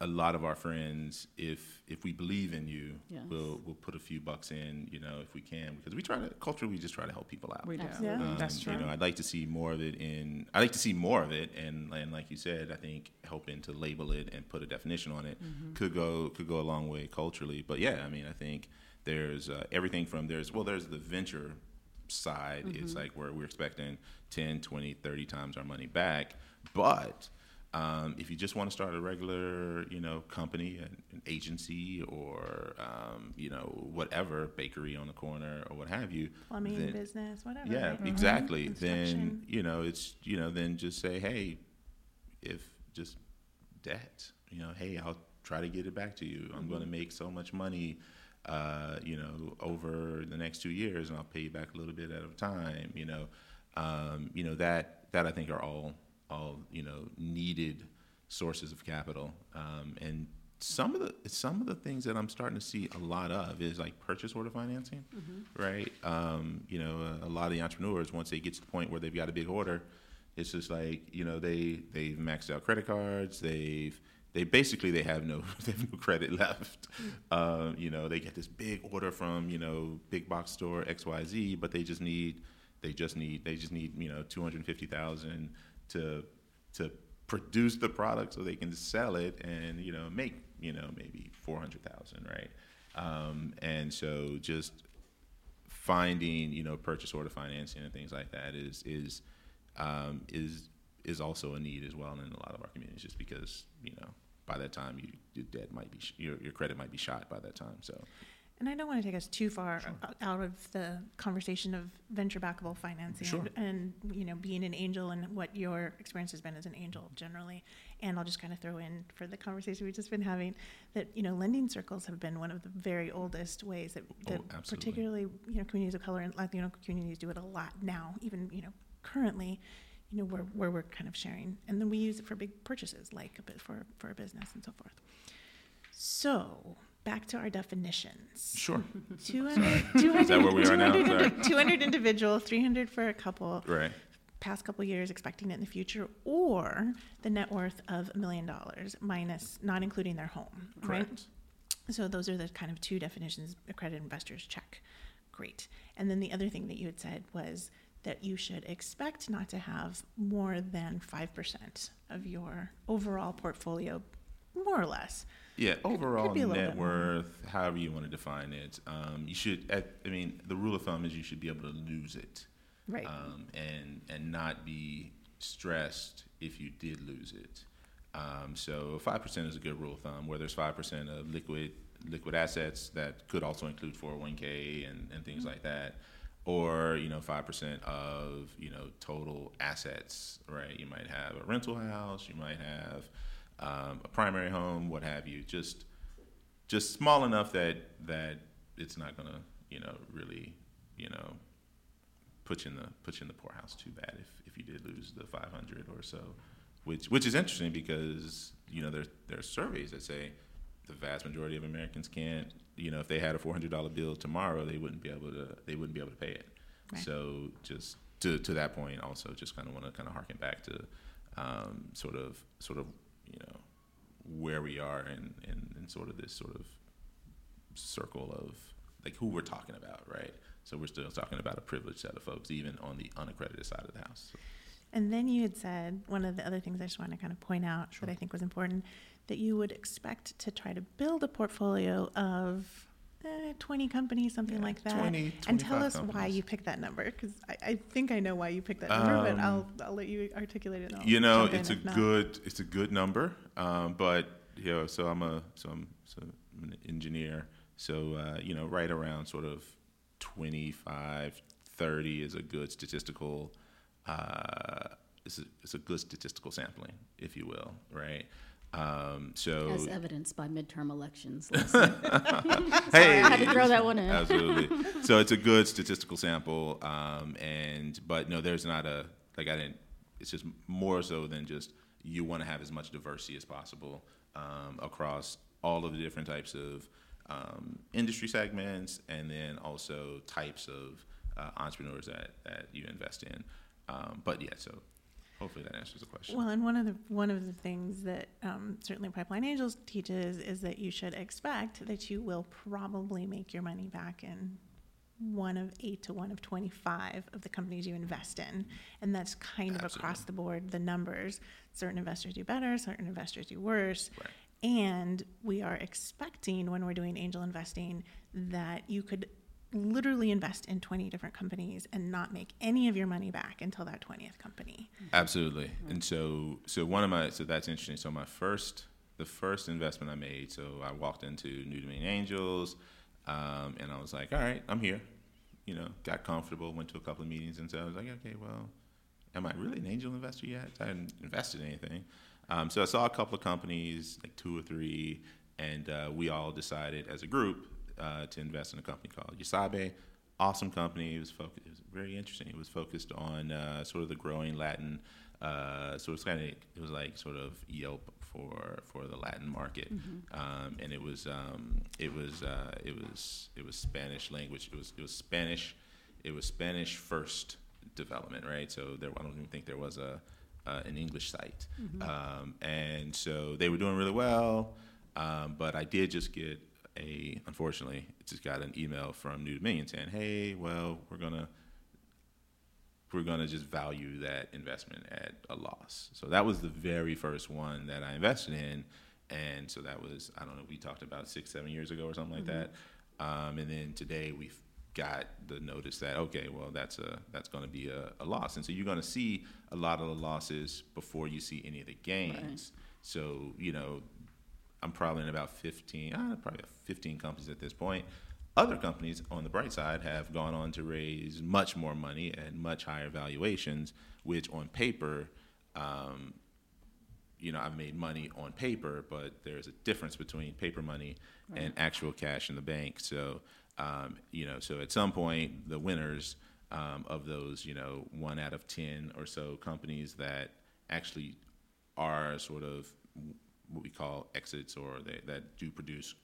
a lot of our friends, if if we believe in you, Yes. we'll we'll put a few bucks in, you know, if we can, because we try to culturally we just try to help people out. we do. Absolutely. Yeah. That's true. You know, I'd like to see more of it in. I'd like to see more of it, and and like you said, I think helping to label it and put a definition on it Mm-hmm. could go could go a long way culturally. But yeah, I mean, I think there's uh, everything from there's well, there's the venture side. It's like where we're expecting 10, 20, 30 times our money back, but Um, if you just want to start a regular, you know, company, an, an agency, or um, you know, whatever bakery on the corner or what have you, Plumbing then- business, whatever. yeah, right? exactly. Construction. Then you know it's you know then just say hey, if just debt, you know, hey, I'll try to get it back to you. I'm going to make so much money, uh, you know, over the next two years, and I'll pay you back a little bit at a time. You know, um, you know that that I think are all all you know needed sources of capital, um, and some of the some of the things that I'm starting to see a lot of is like purchase order financing, right? Um, you know, a, a lot of the entrepreneurs once they get to the point where they've got a big order, it's just like you know they they've maxed out credit cards, they've they basically they have no they have no credit left. Um, you know, they get this big order from you know big box store X Y Z, but they just need they just need they just need you know two hundred fifty thousand to to produce the product so they can sell it and you know make you know maybe 400,000 right um, and so just finding you know purchase order financing and things like that is is um, is is also a need as well in a lot of our communities just because you know by that time you, your debt might be sh- your, your credit might be shot by that time so And I don't want to take us too far o- out of the conversation of venture backable financing Sure. and, you know, being an angel and what your experience has been as an angel generally. And I'll just kind of throw in for the conversation we've just been having that, you know, lending circles have been one of the very oldest ways that, oh, that Oh, particularly, you know, communities of color and Latino communities do it a lot now, even, you know, currently, you know, where, where we're kind of sharing. And then we use it for big purchases, like a bit for, for a business and so forth. So back to our definitions. sure 200, 200, that where we are now? 200 Sorry. 200 individual, 300 for a couple, right past couple years expecting it in the future, or the net worth of a million dollars minus, not including their home, right? So those are the kind of two definitions accredited investors check. Great. And then the other thing that you had said was that you should expect not to have more than 5% of your overall portfolio, more or less. Yeah, overall a little net worth, however you want to define it, um, you should. At, I mean, the rule of thumb is you should be able to lose it, Right. um, and and not be stressed if you did lose it. Um, so five percent is a good rule of thumb. Where there's five percent of liquid liquid assets that could also include 401k and, and things like that, or you know five percent of you know total assets. Right, you might have a rental house, you might have um, a primary home, what have you. Just just small enough that that it's not gonna you know really you know put you in the put you in the poorhouse too bad if, if you did lose the 500 or so which which is interesting because you know there there are surveys that say the vast majority of Americans can't you know if they had a $400 bill tomorrow they wouldn't be able to they wouldn't be able to pay it Right. so just to to that point also just kind of want to kind of harken back to um, sort of sort of you know where we are in, in, in sort of this sort of circle of like who we're talking about, right? So we're still talking about a privileged set of folks, even on the unaccredited side of the house. So, And then you had said one of the other things I just want to kind of point out Sure. that I think was important that you would expect to try to build a portfolio of eh, 20 companies, something Yeah, like that. 20, and tell 25 us why you picked that number because I, I think I know why you picked that number, but Um, I'll, I'll let you articulate it. I'll you know, it's a good it's a good number, um, but you know, so I'm a so I'm, so I'm an engineer, so uh, you know, right around sort of 25, 30 is a good statistical. Uh, it's a, it's a good statistical sampling, if you will, right? Um, so As evidenced by midterm elections. year. hey, I had to throw that one in. Absolutely. so it's a good statistical sample, um, and but no, there's not a like I didn't. It's just more so than just you want to have as much diversity as possible um, across all of the different types of um, industry segments, and then also types of uh, entrepreneurs that that you invest in. Um, but yeah, so hopefully that answers the question. Well, and one of the one of the things that um, certainly Pipeline Angels teaches is that you should expect that you will probably make your money back in one of eight to one of twenty five of the companies you invest in, and that's kind of across the board. The numbers: certain investors do better, certain investors do worse. Right. And we are expecting when we're doing angel investing that you could literally invest in 20 different companies and not make any of your money back until that 20th company. Absolutely. And so, so one of my, so that's interesting. So my first, the first investment I made, so I walked into New Dominion Angels, um, and I was like, all right, I'm here. You know, got comfortable, went to a couple of meetings, and so I was like, okay, well, am I really an angel investor yet? I hadn't invested in anything. Um, so I saw a couple of companies, like two or three, and uh, we all decided as a group uh, to invest in a company called Yasabe. Awesome company. It was focused. It was very interesting. It was focused on uh, sort of the growing Latin. Uh, so it's kind of it was like sort of Yelp for for the Latin market, um, and it was um, it was uh, it was it was Spanish language. It was it was Spanish. It was Spanish first development, right? So there, I don't even think there was a uh, an English site, um, and so they were doing really well. Um, but I did just get a, unfortunately, it just got an email from New Dominion saying, "Hey, well, we're gonna we're gonna just value that investment at a loss." So that was the very first one that I invested in, and so that was I don't know we talked about six seven years ago or something like that, um, and then today we've got the notice that okay, well that's a that's going to be a, a loss, and so you're going to see a lot of the losses before you see any of the gains. So you know I'm probably in about 15, uh, probably 15 companies at this point. Other companies on the bright side have gone on to raise much more money at much higher valuations, which on paper, um, you know, I've made money on paper, but there's a difference between paper money and actual cash in the bank. So, um, you know, so at some point, the winners um, of those, you know, one out of 10 or so companies that actually are sort of what we call exits or they, that do produce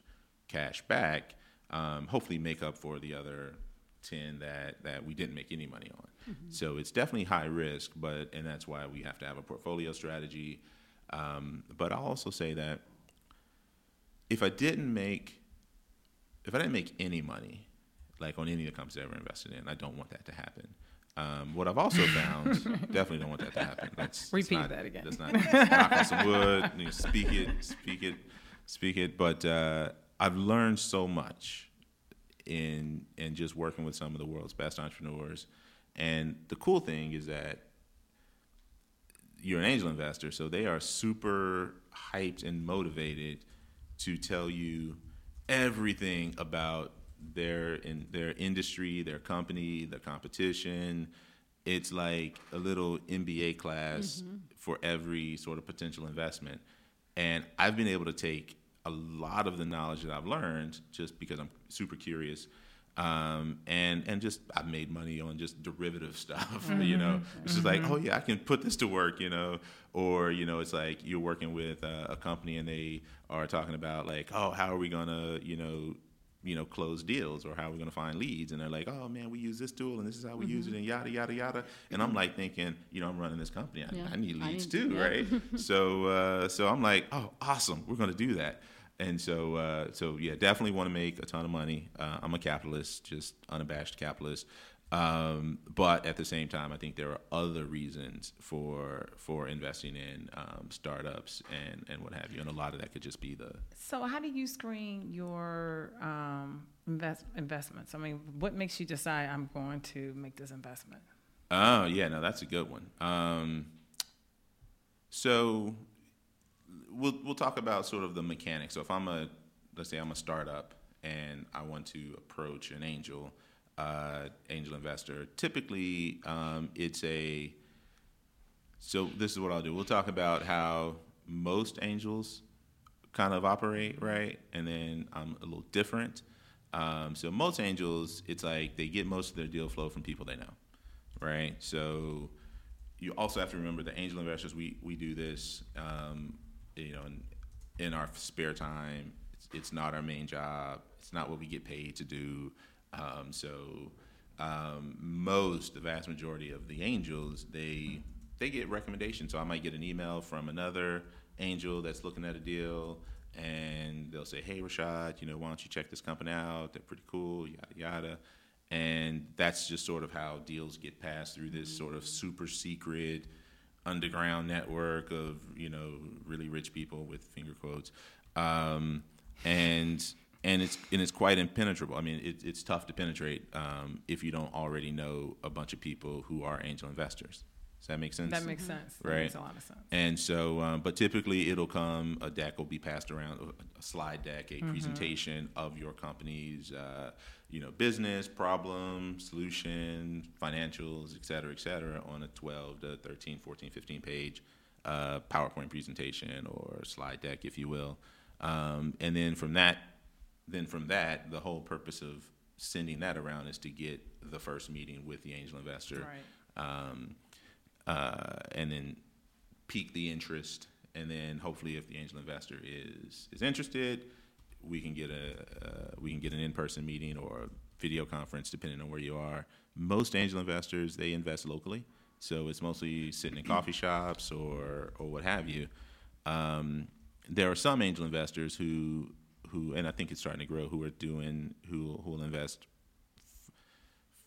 cash back, um, hopefully make up for the other 10 that, that we didn't make any money on. So it's definitely high risk, but, and that's why we have to have a portfolio strategy. Um, but I'll also say that if I didn't make, if I didn't make any money, like on any of the companies I ever invested in, I don't want that to happen. Um, what I've also found, definitely don't want that to happen. Let's, let's Repeat not- that again. Let's not knock on some wood. you know, Speak it, speak it, speak it. But uh, I've learned so much in in just working with some of the world's best entrepreneurs. And the cool thing is that you're an angel investor, so they are super hyped and motivated to tell you everything about their in their industry, their company, the competition. It's like a little MBA class mm-hmm. for every sort of potential investment. And I've been able to take a lot of the knowledge that I've learned just because I'm super curious. Um, and and just I've made money on just derivative stuff, you mm-hmm. know. It's just like, mm-hmm. oh yeah, I can put this to work, you know. Or you know, it's like you're working with a, a company and they are talking about like, oh, how are we gonna, you know, you know, close deals or how we're going to find leads? And they're like, oh man, we use this tool and this is how we use it and yada, yada, yada. And I'm like thinking, you know, I'm running this company. I, Yeah, I need I leads need- too, yeah. right? so, uh, so I'm like, oh, awesome. We're going to do that. And so, uh, so yeah, definitely want to make a ton of money. Uh, I'm a capitalist, just unabashed capitalist. Um, but at the same time, I think there are other reasons for for investing in um, startups and, and what have you, and a lot of that could just be the So, how do you screen your um, invest- investments? I mean, what makes you decide I'm going to make this investment? Oh yeah, no, that's a good one. Um, so we'll we'll talk about sort of the mechanics. So if I'm a let's say I'm a startup and I want to approach an angel uh, angel investor, typically um, it's a so this is what I'll do. We'll talk about how most angels kind of operate, right? And then I'm a little different. Um, so most angels, it's like they get most of their deal flow from people they know, right? So you also have to remember that angel investors, we we do this, um, you know, in, in our spare time. It's, it's not our main job. It's not what we get paid to do. Um, so um, most, the vast majority of the angels, they they get recommendations. So I might get an email from another angel that's looking at a deal, and they'll say, "Hey, Rashad, you know, why don't you check this company out? They're pretty cool, yada yada." And that's just sort of how deals get passed through this sort of super secret underground network of you know really rich people with finger quotes, um, and and it's and it's quite impenetrable. I mean, it, it's tough to penetrate um, if you don't already know a bunch of people who are angel investors. Does that make sense? That makes sense. That Right. makes a lot of sense. And so, um, but typically it'll come, a deck will be passed around, a- a slide deck, a presentation of your company's, uh, you know, business, problem, solution, financials, et cetera, et cetera, on a 12 to 13, 14, 15 page uh, PowerPoint presentation or slide deck, if you will. Um, and then from that, then from that, the whole purpose of sending that around is to get the first meeting with the angel investor Right. um, uh, and then pique the interest, and then hopefully, if the angel investor is is interested, we can get a uh, we can get an in person meeting or a video conference, depending on where you are. Most angel investors they invest locally, so it's mostly sitting in coffee shops or or what have you. Um, there are some angel investors who who, and I think it's starting to grow, who are doing who who will invest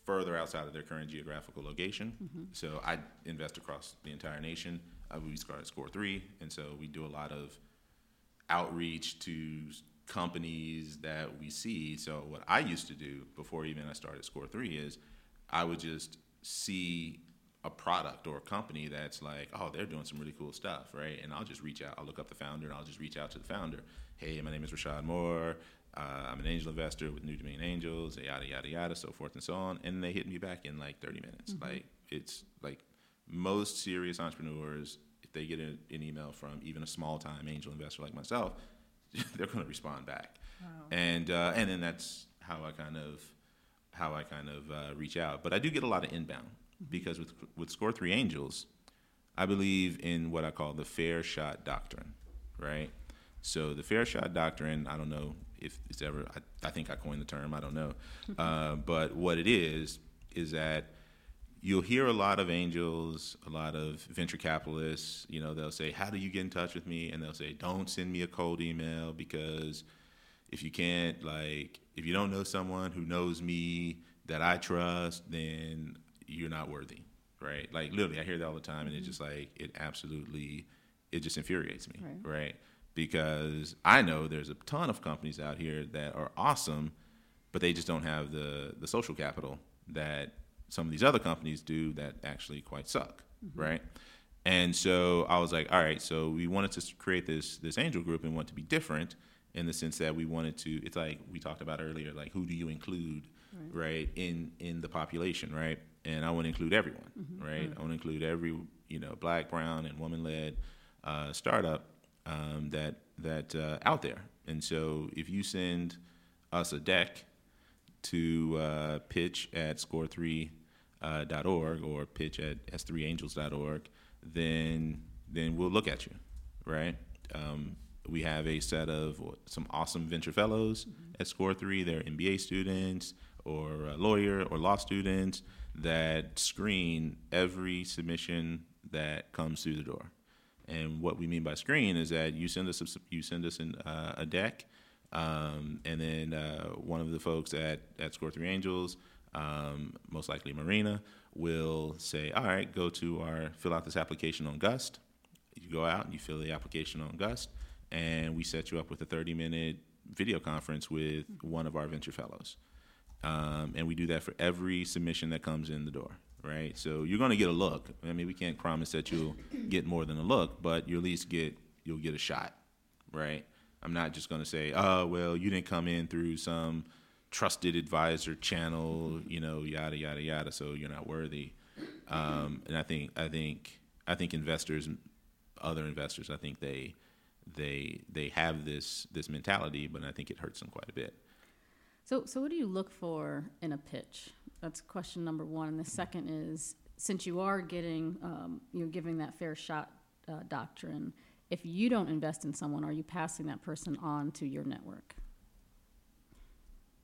further outside of their current geographical location. So I invest across the entire nation. Uh, we start at Score Three, and so we do a lot of outreach to companies that we see. So what I used to do before even I started Score Three is I would just see a product or a company that's like, oh, they're doing some really cool stuff, right? And I'll just reach out. I'll look up the founder and I'll just reach out to the founder. Hey, my name is Rashad Moore. Uh, I'm an angel investor with New Dominion Angels, yada yada yada, so forth and so on. And they hit me back in like 30 minutes. Like it's like most serious entrepreneurs, if they get a, an email from even a small time angel investor like myself, they're going to respond back. And uh, and then that's how I kind of how I kind of uh, reach out. But I do get a lot of inbound because with with Score Three Angels, I believe in what I call the fair shot doctrine, right? So the fair shot doctrine, I don't know if it's ever. I, I think I coined the term. I don't know, uh, but what it is is that you'll hear a lot of angels, a lot of venture capitalists. You know, they'll say, "How do you get in touch with me?" And they'll say, "Don't send me a cold email because if you can't, like, if you don't know someone who knows me that I trust, then you're not worthy." Right? Like literally, I hear that all the time, and it just like it absolutely, it just infuriates me. Right. right? Because I know there's a ton of companies out here that are awesome, but they just don't have the the social capital that some of these other companies do that actually quite suck, right? And so I was like, all right, so we wanted to create this this angel group and want to be different in the sense that we wanted to. It's like we talked about earlier, like who do you include, right, in in the population, right? And I want to include everyone, right? I want to include every you know black, brown, and woman led uh, startup um, that that uh, out there. And so if you send us a deck to uh, pitch at score3.org uh, or pitch at s3angels.org, then then we'll look at you, right? Um, we have a set of some awesome venture fellows at Score Three. They're MBA students or uh, lawyer or law students that screen every submission that comes through the door. And what we mean by screen is that you send us a, you send us an, uh, a deck, um, and then uh, one of the folks at at Score Three Angels, um, most likely Marina, will say, "All right, go to our fill out this application on Gust." You go out and you fill the application on Gust, and we set you up with a 30 minute video conference with one of our venture fellows. Um, and we do that for every submission that comes in the door, right? So you're going to get a look. I mean, we can't promise that you'll get more than a look, but you at least get you'll get a shot, right? I'm not just going to say, oh, well, you didn't come in through some trusted advisor channel, you know, yada yada yada, so you're not worthy. Um, and I think I think I think investors, other investors, I think they they they have this this mentality, but I think it hurts them quite a bit. So, so what do you look for in a pitch? That's question number one. And the second is, since you are getting, um, you're giving that fair shot uh, doctrine. If you don't invest in someone, are you passing that person on to your network?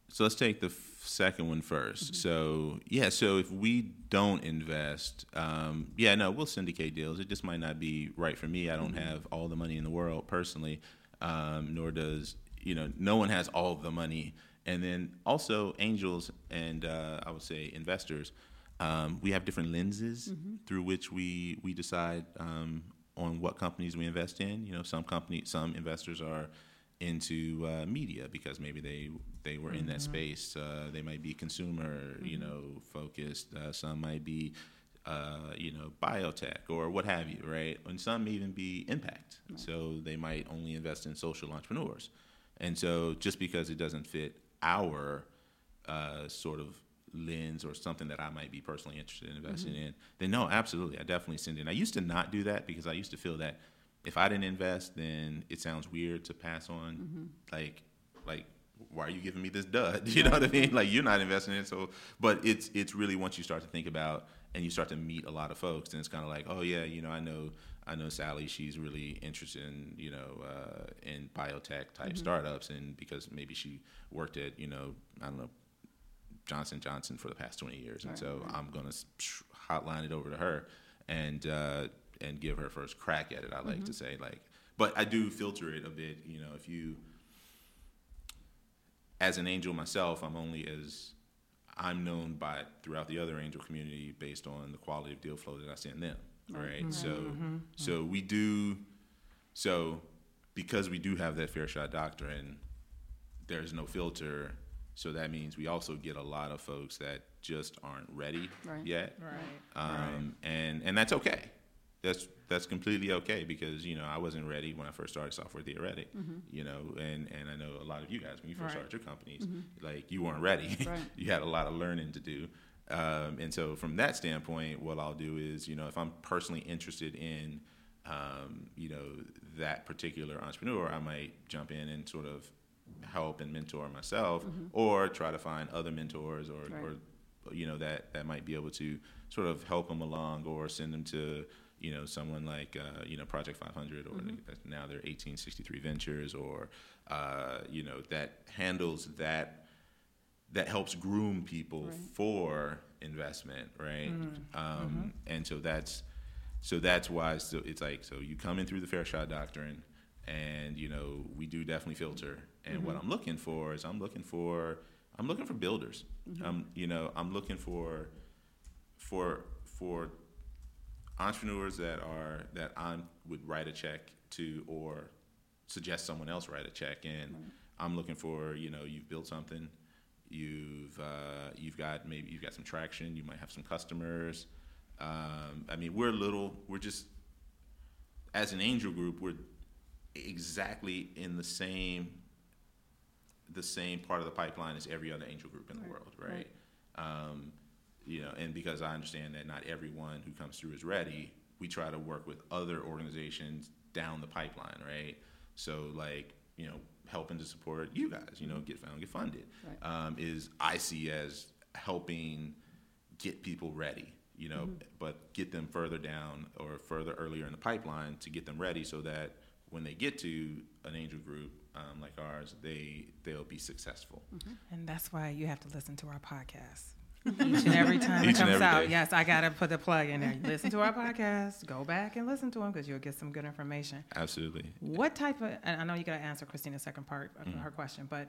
So let's take the f- second one first. So yeah, so if we don't invest, um, yeah, no, we'll syndicate deals. It just might not be right for me. I don't have all the money in the world personally, um, nor does you know, no one has all the money. And then also angels and uh, I would say investors, um, we have different lenses through which we we decide um, on what companies we invest in. You know, some company, some investors are into uh, media because maybe they they were in that space. Uh, they might be consumer, you know, focused. Uh, some might be, uh, you know, biotech or what have you, right? And some even be impact. So they might only invest in social entrepreneurs. And so just because it doesn't fit our uh, sort of lens or something that I might be personally interested in investing in, then no, absolutely, I definitely send in. I used to not do that because I used to feel that if I didn't invest, then it sounds weird to pass on. Like, like, why are you giving me this dud? You know what I mean? Like, you're not investing in it. So, but it's it's really once you start to think about and you start to meet a lot of folks, and it's kind of like, oh yeah, you know, I know. I know Sally. She's really interested in you know uh, in biotech type startups, and because maybe she worked at you know I don't know Johnson Johnson for the past 20 years, and so I'm gonna hotline it over to her and uh, and give her first crack at it. I like to say like, but I do filter it a bit. You know, if you as an angel myself, I'm only as I'm known by throughout the other angel community based on the quality of deal flow that I send them. Right. Mm-hmm. So mm-hmm. Mm-hmm. so we do so because we do have that fair shot doctrine, there's no filter. So that means we also get a lot of folks that just aren't ready Right. yet. Right. Um, and and that's okay. That's that's completely okay because you know I wasn't ready when I first started Software Theoretic. You know, and and I know a lot of you guys when you first Right. started your companies, like you weren't ready. Right. you had a lot of learning to do. Um, and so from that standpoint, what I'll do is you know if I'm personally interested in um, you know that particular entrepreneur, I might jump in and sort of help and mentor myself, or try to find other mentors or, Right. or you know that that might be able to sort of help them along or send them to you know someone like uh, you know Project 500 or Mm-hmm. now they're 1863 Ventures or uh, you know that handles that that helps groom people Right. for investment right? Um, and so that's so that's why so it's like so you come in through the fair shot doctrine and you know we do definitely filter. And what i'm looking for is i'm looking for i'm looking for builders. Um, you know i'm looking for for for entrepreneurs that are that i would write a check to or suggest someone else write a check and i'm looking for you know you've built something you've uh, you've got maybe you've got some traction you might have some customers. Um, i mean we're a little we're just as an angel group we're exactly in the same the same part of the pipeline as every other angel group in the Right, world right, right. Um, you know and because i understand that not everyone who comes through is ready we try to work with other organizations down the pipeline right? So like you know helping to support you guys you know get found get funded Right. um, is i see as helping get people ready you know but get them further down or further earlier in the pipeline to get them ready so that when they get to an angel group um, like ours they they'll be successful And that's why you have to listen to our podcast. Each and every time Each it comes out, day. yes, I got to put the plug in there. Listen to our podcast. Go back and listen to them because you'll get some good information. absolutely What type of, and I know you got to answer Christina's second part of Mm-hmm. her question, but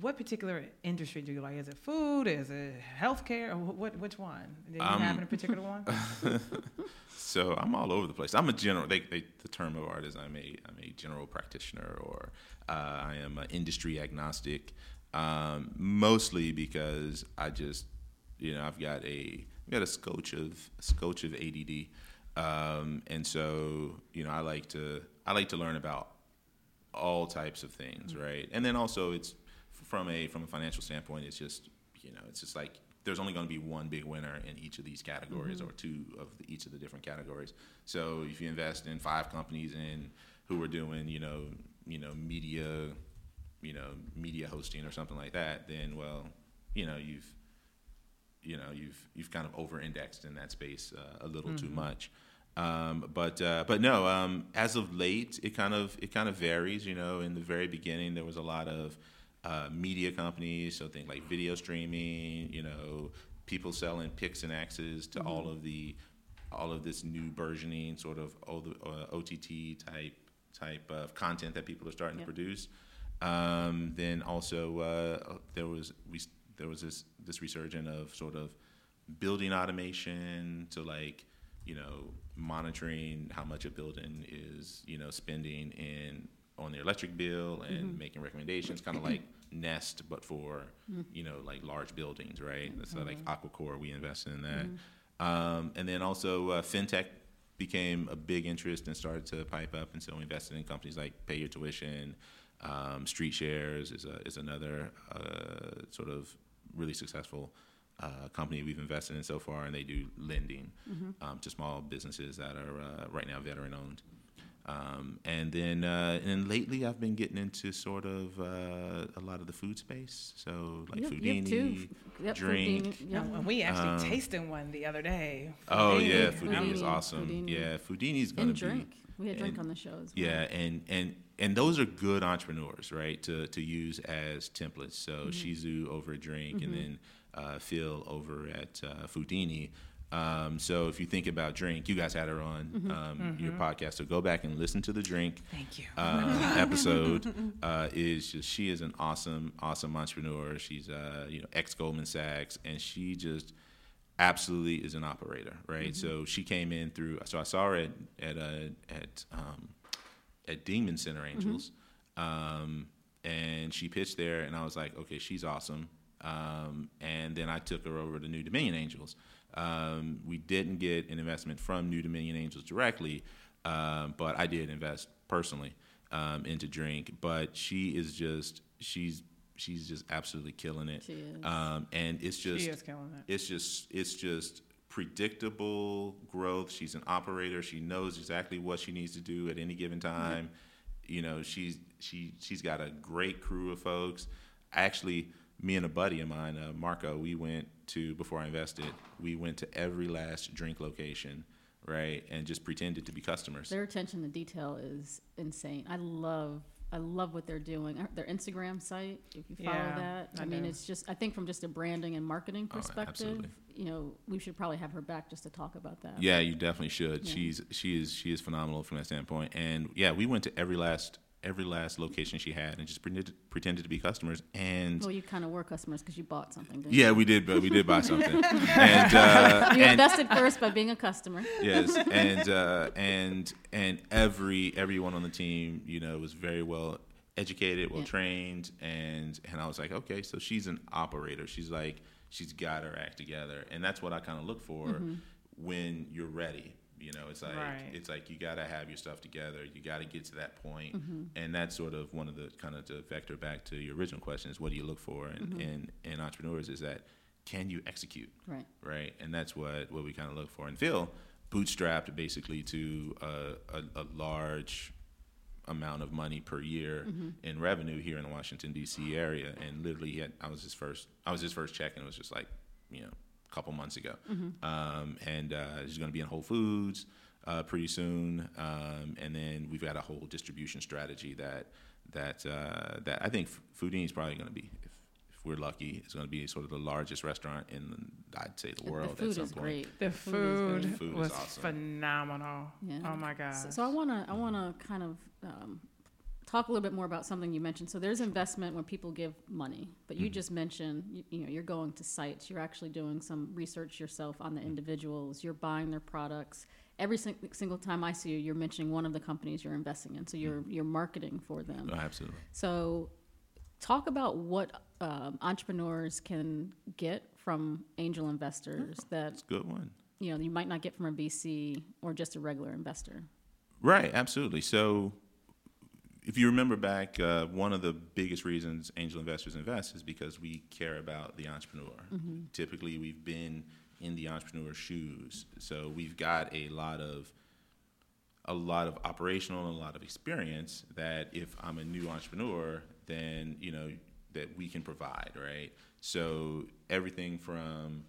what particular industry do you like? Is it food? Is it healthcare? Or what, which one? Do you Um, have a particular one? So I'm all over the place. I'm a general. They, they, the term of art is I'm a I'm a general practitioner, or uh, I am an industry agnostic. Um, mostly because I just, you know, I've got a I've got a scotch of a scotch of ADD, um, and so you know I like to I like to learn about all types of things, right? And then also it's from a from a financial standpoint, it's just you know it's just like there's only going to be one big winner in each of these categories or two of the, each of the different categories. So if you invest in five companies and who are doing you know you know media you know media hosting or something like that, then well you know you've you know you've you've kind of over indexed in that space uh, a little too much. Um, but uh, but no, um, as of late, it kind of it kind of varies. You know, in the very beginning, there was a lot of uh, media companies, so think like video streaming. You know, people selling picks and axes to all of the all of this new burgeoning sort of the, uh, OTT type type of content that people are starting Yep. to produce. Um, then also uh, there was we there was this this resurgence of sort of building automation to like you know monitoring how much a building is you know spending in on their electric bill and making recommendations, kind of like Nest, but for you know like large buildings, right? So like Aquicore, we invested in that, um, and then also uh, fintech became a big interest and started to pipe up, and so we invested in companies like Pay Your Tuition, um, Street Shares is a, is another uh, sort of really successful uh, company we've invested in so far, and they do lending um, to small businesses that are uh, right now veteran owned. Um, and then uh, and then lately, I've been getting into sort of uh, a lot of the food space. So like You have- you Foodini, have two. Yep, drink. Foodini, yep. And we actually Um, tasted one the other day. Oh yeah, Foodini. Foodini is Foodini, awesome. Foodini. Yeah, Foodini's gonna And be drink. We had drink and- on the show as well. Yeah, and and and those are good entrepreneurs, right? To to use as templates. So Shizu over at Drink, and then uh, Phil over at uh, Foodini. Um, so if you think about Drink, you guys had her on um, your podcast, so go back and listen to the Drink Thank you. um, episode. Uh, is just she is an awesome, awesome entrepreneur. She's uh, you know ex Goldman Sachs, and she just absolutely is an operator, right? So she came in through. So I saw her at at uh, at um, at Dingman Center Angels, um, and she pitched there, and I was like, okay, she's awesome. Um, and then I took her over to New Dominion Angels. Um, we didn't get an investment from New Dominion Angels directly, um, but I did invest personally um, into Drink. But she is just she's she's just absolutely killing it. She is. Um, and it's just she is killing it. it's just it's just predictable growth. She's an operator. She knows exactly what she needs to do at any given time. You know, she's she she's got a great crew of folks. Actually, me and a buddy of mine, uh, Marco, we went to before I invested. We went to every last drink location, right, and just pretended to be customers. Their attention to detail is insane. I love I love what they're doing. Their Instagram site, if you follow Yeah, that, I, I mean, do. it's just I think from just a branding and marketing Oh, perspective, absolutely. you know, we should probably have her back just to talk about that. Yeah, you definitely should. Yeah. She's she is she is phenomenal from that standpoint. And yeah, we went to every last every last location she had and just pretended pretended to be customers. And Well, you kind of were customers because you bought something. Didn't yeah, we did, but we did buy something. and uh, You, you and invested first by being a customer. yes, and uh, and and every everyone on the team, you know, was very well educated, well Yeah. trained, and and I was like, okay, so she's an operator. She's like, she's got her act together, and that's what I kind of look for Mm-hmm. when you're ready. You know, it's like Right. it's like you got to have your stuff together. You got to get to that point, Mm-hmm. and that's sort of one of the kind of to vector back to your original question is what do you look for in Mm-hmm. in, in entrepreneurs is that can you execute Right. right? And that's what what we kind of look for. And Phil bootstrapped basically to a, a, a large amount of money per year in revenue here in the Washington D.C. area, and literally, he had, I was his first. I was his first check, and it was just like you know a couple months ago. Um, and uh, he's going to be in Whole Foods uh, pretty soon, um, and then we've got a whole distribution strategy that that uh, that I think Foodini is probably going to be. If, if we're lucky, it's going to be sort of the largest restaurant in, I'd say, the The- world the food at some is point. great. The food, great. Food was awesome. phenomenal. Yeah. Oh my god. So, so I want to I want to kind of um, talk a little bit more about something you mentioned. So there's investment when people give money, but you mm-hmm. just mentioned you, you know you're going to sites, you're actually doing some research yourself on the mm-hmm. individuals, you're buying their products. Every sing- single time I see you, you're mentioning one of the companies you're investing in. So you're mm-hmm. you're marketing for them. Oh, absolutely. So, talk about what um, entrepreneurs can get from angel investors that It's a good one. you know you might not get from a VC or just a regular investor. Right, absolutely. So, if you remember back, uh, one of the biggest reasons angel investors invest is because we care about the entrepreneur. Typically, we've been in the entrepreneur's shoes, so we've got a lot of a lot of operational and a lot of experience that if I'm a new entrepreneur, then you know that we can provide, right? So everything from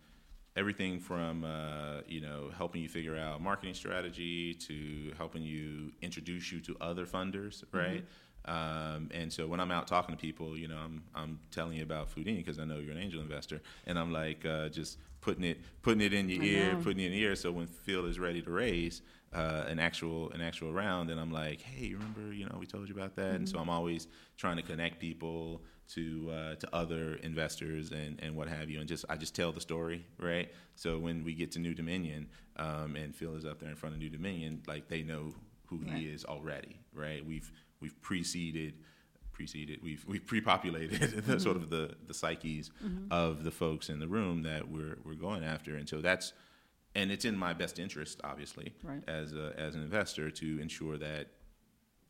everything from uh, you know helping you figure out marketing strategy to helping you introduce you to other funders, right? Um, and so when I'm out talking to people, you know, I'm I'm telling you about Foodini because I know you're an angel investor, and I'm like uh, just putting it putting it in your I ear, know. putting it in your ear. So when Phil is ready to raise uh, an actual an actual round, and I'm like, hey, remember, you know, we told you about that. And so I'm always trying to connect people to uh, to other investors and, and what have you, and just I just tell the story, right? So when we get to New Dominion, um, and Phil is up there in front of New Dominion, like they know who Right. he is already, right? We've we've preceded preceded we've we've pre-populated the sort of the the psyches of the folks in the room that we're we're going after, and so that's and it's in my best interest, obviously, Right. as a, as an investor, to ensure that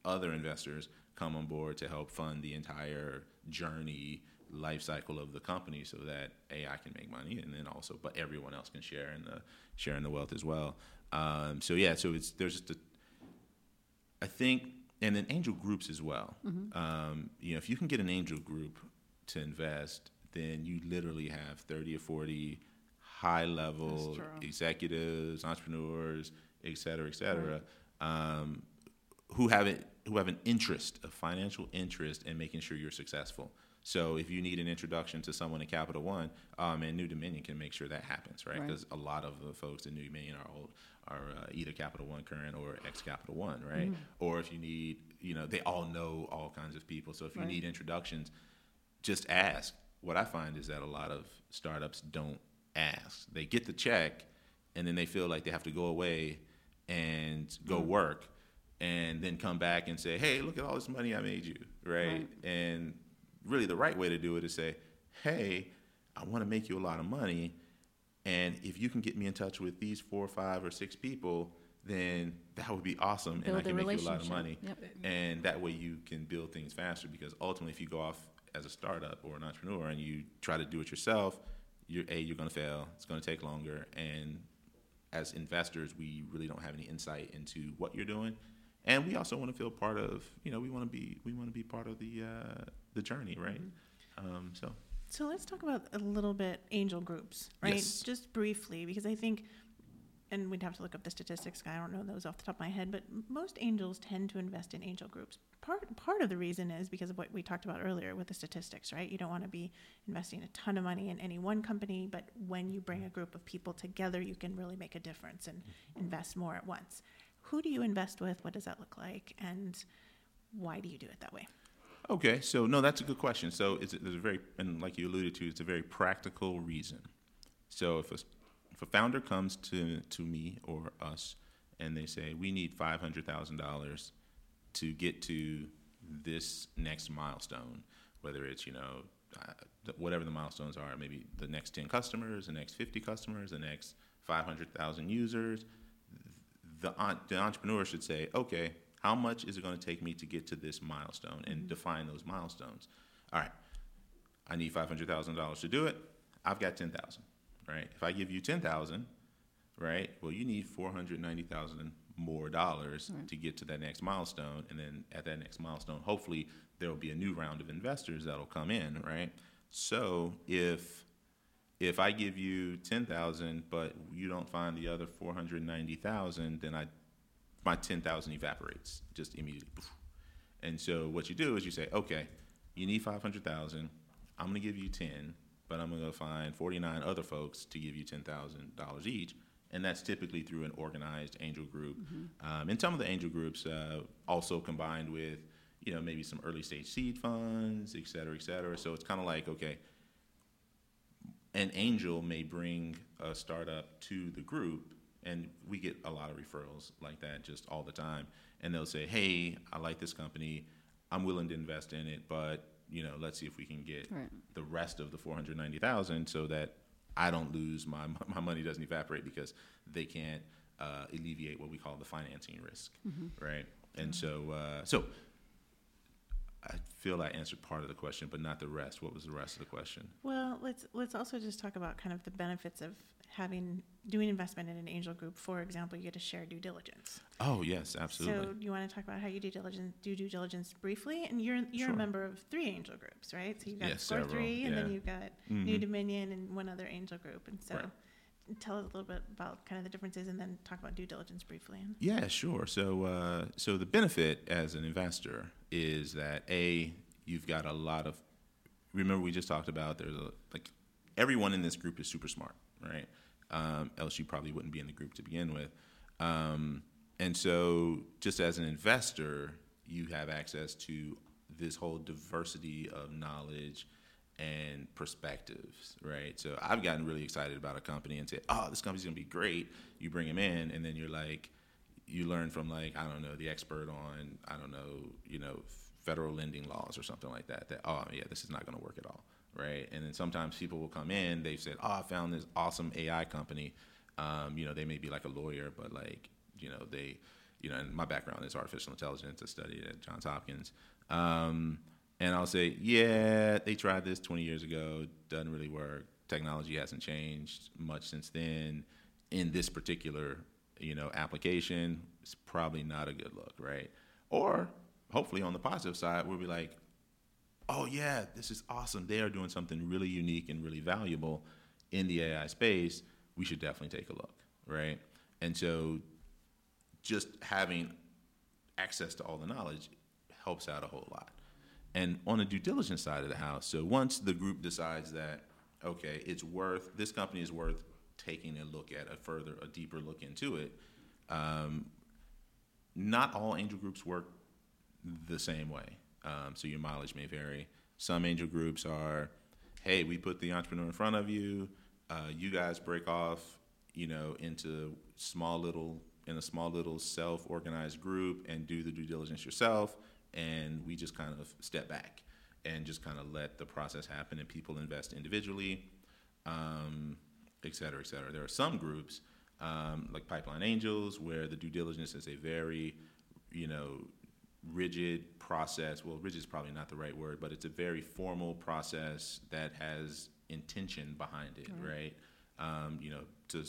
other investors come on board to help fund the entire journey life cycle of the company so that a I can make money and then also but everyone else can share in the share in the wealth as well. Um, so yeah, so it's there's just a I think and then angel groups as well. Um, you know, if you can get an angel group to invest, then you literally have thirty or forty high level executives, entrepreneurs, et cetera, et cetera, um, who have it, who have an interest, a financial interest in making sure you're successful. So if you need an introduction to someone at Capital One, um, and New Dominion can make sure that happens, right? Right. Because a lot of the folks in New Dominion are old, are uh, either Capital One current or ex Capital One, right? Or if you need, you know, they all know all kinds of people. So if you Right. need introductions, just ask. What I find is that a lot of startups don't ask. They get the check, and then they feel like they have to go away and go work, and then come back and say, "Hey, look at all this money I made you," right? Right. And really, the right way to do it is say, "Hey, I want to make you a lot of money, and if you can get me in touch with these four, or five, or six people." Then that would be awesome, and I can make you a lot of money Yep. and that way you can build things faster because ultimately if you go off as a startup or an entrepreneur and you try to do it yourself you're a you're going to fail it's going to take longer and as investors we really don't have any insight into what you're doing and we also want to feel part of you know we want to be we want to be part of the uh, the journey right um, so So let's talk about a little bit angel groups, right? Yes. Just briefly, because I think, and we'd have to look up the statistics. I don't know those off the top of my head, but most angels tend to invest in angel groups. Part part of the reason is because of what we talked about earlier with the statistics, right? You don't want to be investing a ton of money in any one company, but when you bring a group of people together, you can really make a difference and invest more at once. Who do you invest with? What does that look like? And why do you do it that way? Okay, so no, that's a good question. So it's, it's a very, and like you alluded to, it's a very practical reason. So if a, if a founder comes to, to me or us and they say, we need $500,000 to get to this next milestone, whether it's, you know, uh, whatever the milestones are, maybe the next 10 customers, the next 50 customers, the next 500,000 users, the, the entrepreneur should say, okay, how much is it going to take me to get to this milestone and mm-hmm. define those milestones? All right, I need five hundred thousand dollars to do it. I've got ten thousand, right? If I give you ten thousand, right? Well, you need four hundred ninety thousand more dollars mm-hmm. to get to that next milestone, and then at that next milestone, hopefully there will be a new round of investors that'll come in, right? So if if I give you ten thousand, but you don't find the other four hundred ninety thousand, then I my ten thousand evaporates just immediately. And so what you do is you say, okay, you need five hundred thousand. I'm going to give you ten, but I'm going to find forty nine other folks to give you ten thousand dollars each, and that's typically through an organized angel group. Um, and some of the angel groups uh, also combined with, you know, maybe some early stage seed funds, et cetera, et cetera. So it's kind of like, okay, an angel may bring a startup to the group and we get a lot of referrals like that just all the time. And they'll say hey i like this company. I'm willing to invest in it but you know let's see if we can get Right. the rest of the 490000 so that i don't lose my my money doesn't evaporate because they can't uh, alleviate what we call the financing risk. Right? And so uh, so I feel I answered part of the question, but not the rest. What was the rest of the question? Well, let's let's also just talk about kind of the benefits of having doing investment in an angel group. For example, you get to share due diligence. Oh yes, absolutely. So, you want to talk about how you do diligence, do due diligence briefly? And you're you're Sure. a member of three angel groups, right? So you've got Yes, Score Three, and then you've got New Mhm. Dominion and one other angel group. And so, Right. Tell us a little bit about kind of the differences, and then talk about due diligence briefly. Yeah, sure. So, uh, so the benefit as an investor is that a you've got a lot of. Remember, we just talked about there's a like everyone in this group is super smart, right? Um, else you probably wouldn't be in the group to begin with. Um, and so, just as an investor, you have access to this whole diversity of knowledge and perspectives, right? So I've gotten really excited about a company and said, "Oh, this company's gonna be great." You bring them in, and then you're like, you learn from like I don't know the expert on I don't know you know federal lending laws or something like that. That oh yeah, this is not to work at all, right? And then sometimes people will come in. They've said, oh, I found this awesome AI company. Um, you know, they may be like a lawyer, but like you know they, you know, and my background is artificial intelligence. I studied at Johns Hopkins. Um, and I'll say, yeah, they tried this 20 years ago, doesn't really work. Technology hasn't changed much since then. In this particular, you know, application, it's probably not a good look, right? Or hopefully on the positive side, we'll be like, oh yeah, this is awesome. They are doing something really unique and really valuable in the AI space. We should definitely take a look, right? And so just having access to all the knowledge helps out a whole lot. And on the due diligence side of the house, so once the group decides that, okay, it's worth, this company is worth taking a look at, a further, a deeper look into it, um, not all angel groups work the same way. Um, so your mileage may vary. Some angel groups are, hey, we put the entrepreneur in front of you. Uh, you guys break off, you know, into small little in a small little self-organized group and do the due diligence yourself. And we just kind of step back and just kind of let the process happen. And people invest individually, um, et cetera, et cetera. There are some groups um, like Pipeline Angels where the due diligence is a very, you know, rigid process. Well, rigid is probably not the right word, but it's a very formal process that has intention behind it, right? Um, you know, to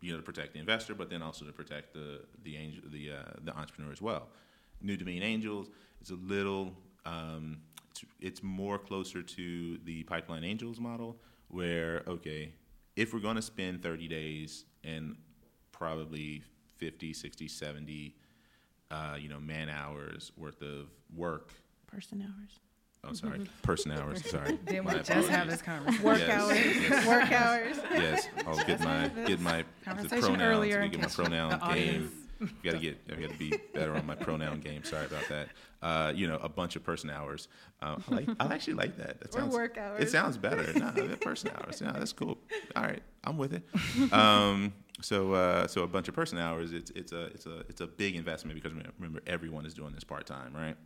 you know to protect the investor, but then also to protect the the angel, the uh, the entrepreneur as well. New Dominion Angels is a little. Um, it's, it's more closer to the Pipeline Angels model, where okay, if we're going to spend 30 days and probably 50, 60, 70 uh, you know, man hours worth of work. Person hours. Oh, sorry, person hours. Sorry. Didn't we just have this conversation? Work Yes, hours. yes. Work hours. Yes, I'll get my get my the Conversation pronouns. earlier Get in my pronoun the game. audience- Got to get. I've got to be better on my pronoun game. Sorry about that. Uh, you know, a bunch of person hours. Uh, I, like, I actually like that. That Or sounds work It sounds better. No, person hours. Yeah, that's cool. All right, I'm with it. Um, so, uh, so a bunch of person hours. It's it's a it's a it's a big investment because remember everyone is doing this part time, right?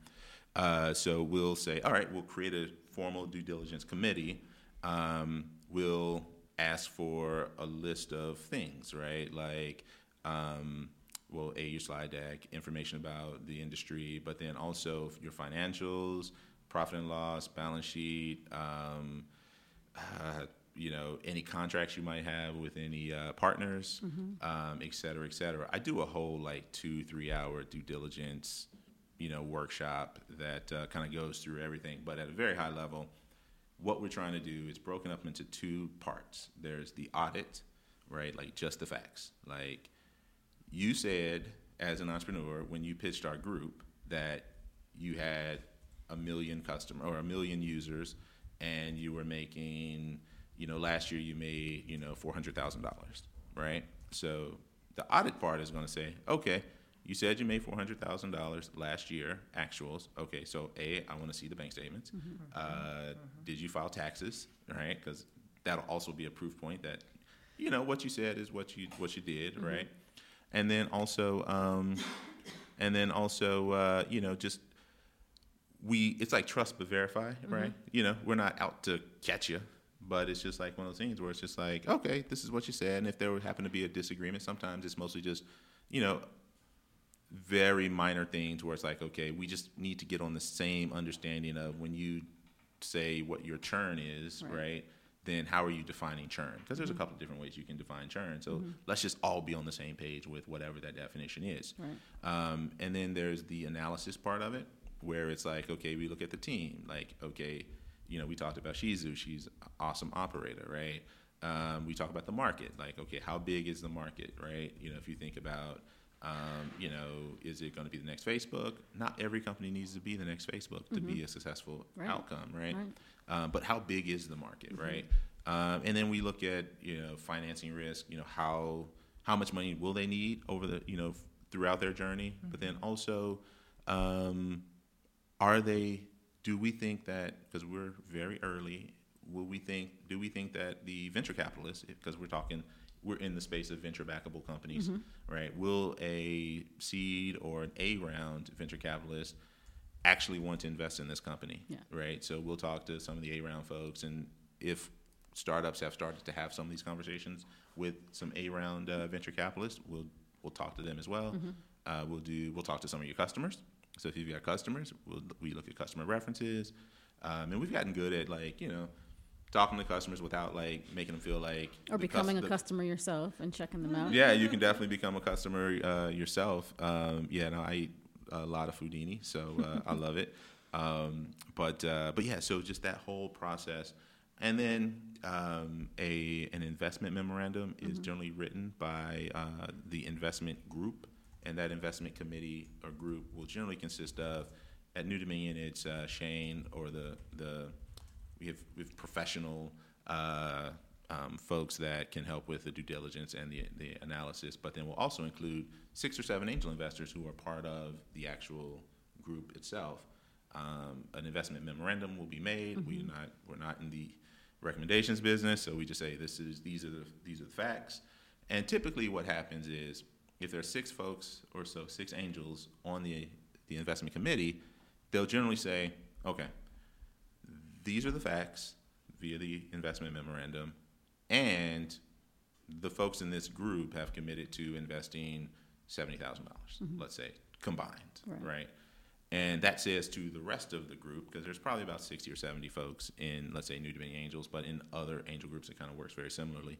Uh, so we'll say, all right, we'll create a formal due diligence committee. Um, we'll ask for a list of things, right? Like, um, well, a your slide deck, information about the industry, but then also your financials, profit and loss, balance sheet, um, uh, you know, any contracts you might have with any uh, partners, um, et cetera, et cetera. I do a whole like two, three hour due diligence, you know, workshop that uh, kind of goes through everything. But at a very high level, what we're trying to do is broken up into two parts. There's the audit, right? Like just the facts. Like you said as an entrepreneur when you pitched our group that you had a million customer or a million users and you were making you know last year you made you know $400000 right? So the audit part is going to say okay you said you made $400000 last year actuals okay so a i want to see the bank statements. Mm-hmm. Mm-hmm. Uh, did you file taxes right? Because that'll also be a proof point that you know what you said is what you what you did mm-hmm. right and then also um, and then also uh, you know just we it's like trust but verify right? You know we're not out to catch you but it's just like one of those things where it's just like okay this is what you said. And if there would happen to be a disagreement sometimes it's mostly just you know very minor things where it's like okay we just need to get on the same understanding of when you say what your churn is right, Right. Then how are you defining churn because there's a couple of different ways you can define churn so let's just all be on the same page with whatever that definition is Right. um, and then there's the analysis part of it, where it's like, okay, we look at the team. Like, okay, you know, we talked about Shizu. She's an awesome operator, right? Um, we talk about the market. Like, okay, how big is the market, right? You know, if you think about, um, you know, is it going to be the next Facebook? Not every company needs to be the next Facebook to be a successful Right. outcome, right? Right. Um, but how big is the market, right? Um, and then we look at you know financing risk. You know how how much money will they need over the you know throughout their journey, but then also um, are they? Do we think that because we're very early? Will we think? Do we think that the venture capitalists, because we're talking we're in the space of venture backable companies, right? Will a seed or an A round venture capitalist actually want to invest in this company, Yeah. right? So we'll talk to some of the A round folks, and if startups have started to have some of these conversations with some A round uh, venture capitalists, we'll we'll talk to them as well. Uh, we'll do we'll talk to some of your customers. So if you've got customers, we'll, we look at customer references, um, and we've gotten good at like you know talking to customers without like making them feel like Or becoming cus- a customer yourself and checking them out. yeah, you can definitely become a customer uh, yourself. Um, yeah, no, I a lot of Foodini, so uh, I love it. Um, but uh, but yeah, so just that whole process, and then um, a an investment memorandum is generally written by uh, the investment group, and that investment committee or group will generally consist of at New Dominion, it's uh, Shane or the the we have we have professional uh, um, folks that can help with the due diligence and the the analysis, but then we'll also include six or seven angel investors who are part of the actual group itself. Um, an investment memorandum will be made. We not we're not in the recommendations business, so we just say this is these are the these are the facts. And typically, what happens is if there are six folks or so, six angels on the the investment committee, they'll generally say, okay, these are the facts via the investment memorandum, and the folks in this group have committed to investing seventy dollars, let's say, combined, Right. right? And that says to the rest of the group, because there's probably about sixty or seventy folks in, let's say, New Dominion Angels, but in other angel groups, it kind of works very similarly.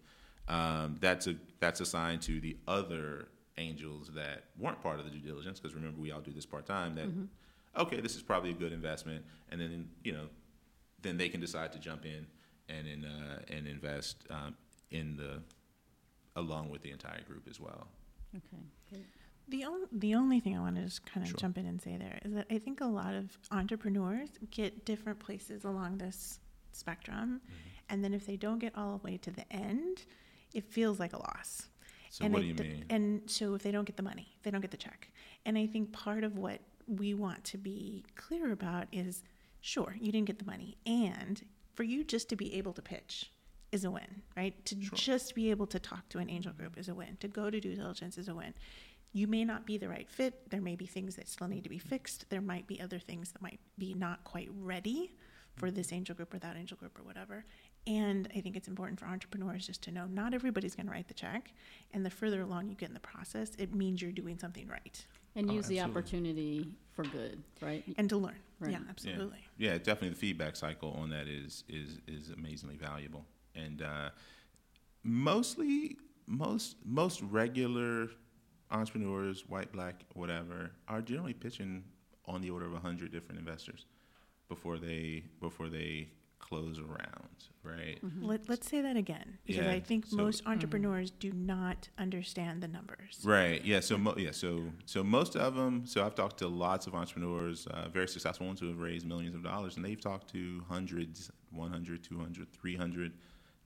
Um, that's a that's assigned to the other angels that weren't part of the due diligence, because remember, we all do this part time. That okay, this is probably a good investment, and then you know then they can decide to jump in and in, uh, and invest um, in the along with the entire group as well. Okay. great. The only the only thing I want to just kind of Sure. jump in and say there is that I think a lot of entrepreneurs get different places along this spectrum, Mm-hmm. and then if they don't get all the way to the end, it feels like a loss. So and what do you d- mean? And so if they don't get the money, they don't get the check. And I think part of what we want to be clear about is, sure, you didn't get the money, and for you just to be able to pitch is a win, right? To just be able to talk to an angel group is a win. To go to due diligence is a win. You may not be the right fit. There may be things that still need to be fixed. There might be other things that might be not quite ready for this mm-hmm. angel group or that angel group or whatever. And I think it's important for entrepreneurs just to know not everybody's going to write the check. And the further along you get in the process, it means you're doing something right And Oh, use the opportunity for good, right? and to learn. Right. Yeah, Yeah. absolutely. Yeah, definitely the feedback cycle on that is is is amazingly valuable, and uh, mostly most most regular entrepreneurs, white, black, whatever, are generally pitching on the order of hundred different investors before they before they close a round, right? Let, let's say that again because Yeah, I think so- most entrepreneurs do not understand the numbers. Right. Yeah. So mo- yeah. So so most of them. So I've talked to lots of entrepreneurs, uh, very successful ones who have raised millions of dollars, and they've talked to hundreds, 100, 200, 300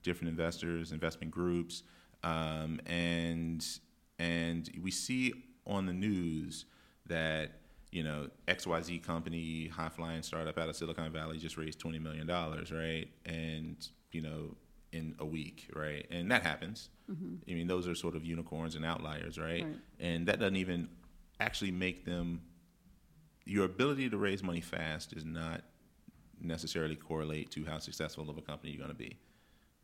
different investors, investment groups, um, and and we see on the news that you know XYZ company, high flying startup out of Silicon Valley, just raised twenty million dollars, right? And you know in a week, right? And that happens. Mm-hmm. I mean, those are sort of unicorns and outliers, right? Right. And that doesn't even actually make them. Your ability to raise money fast does not necessarily correlate to how successful of a company you're going to be,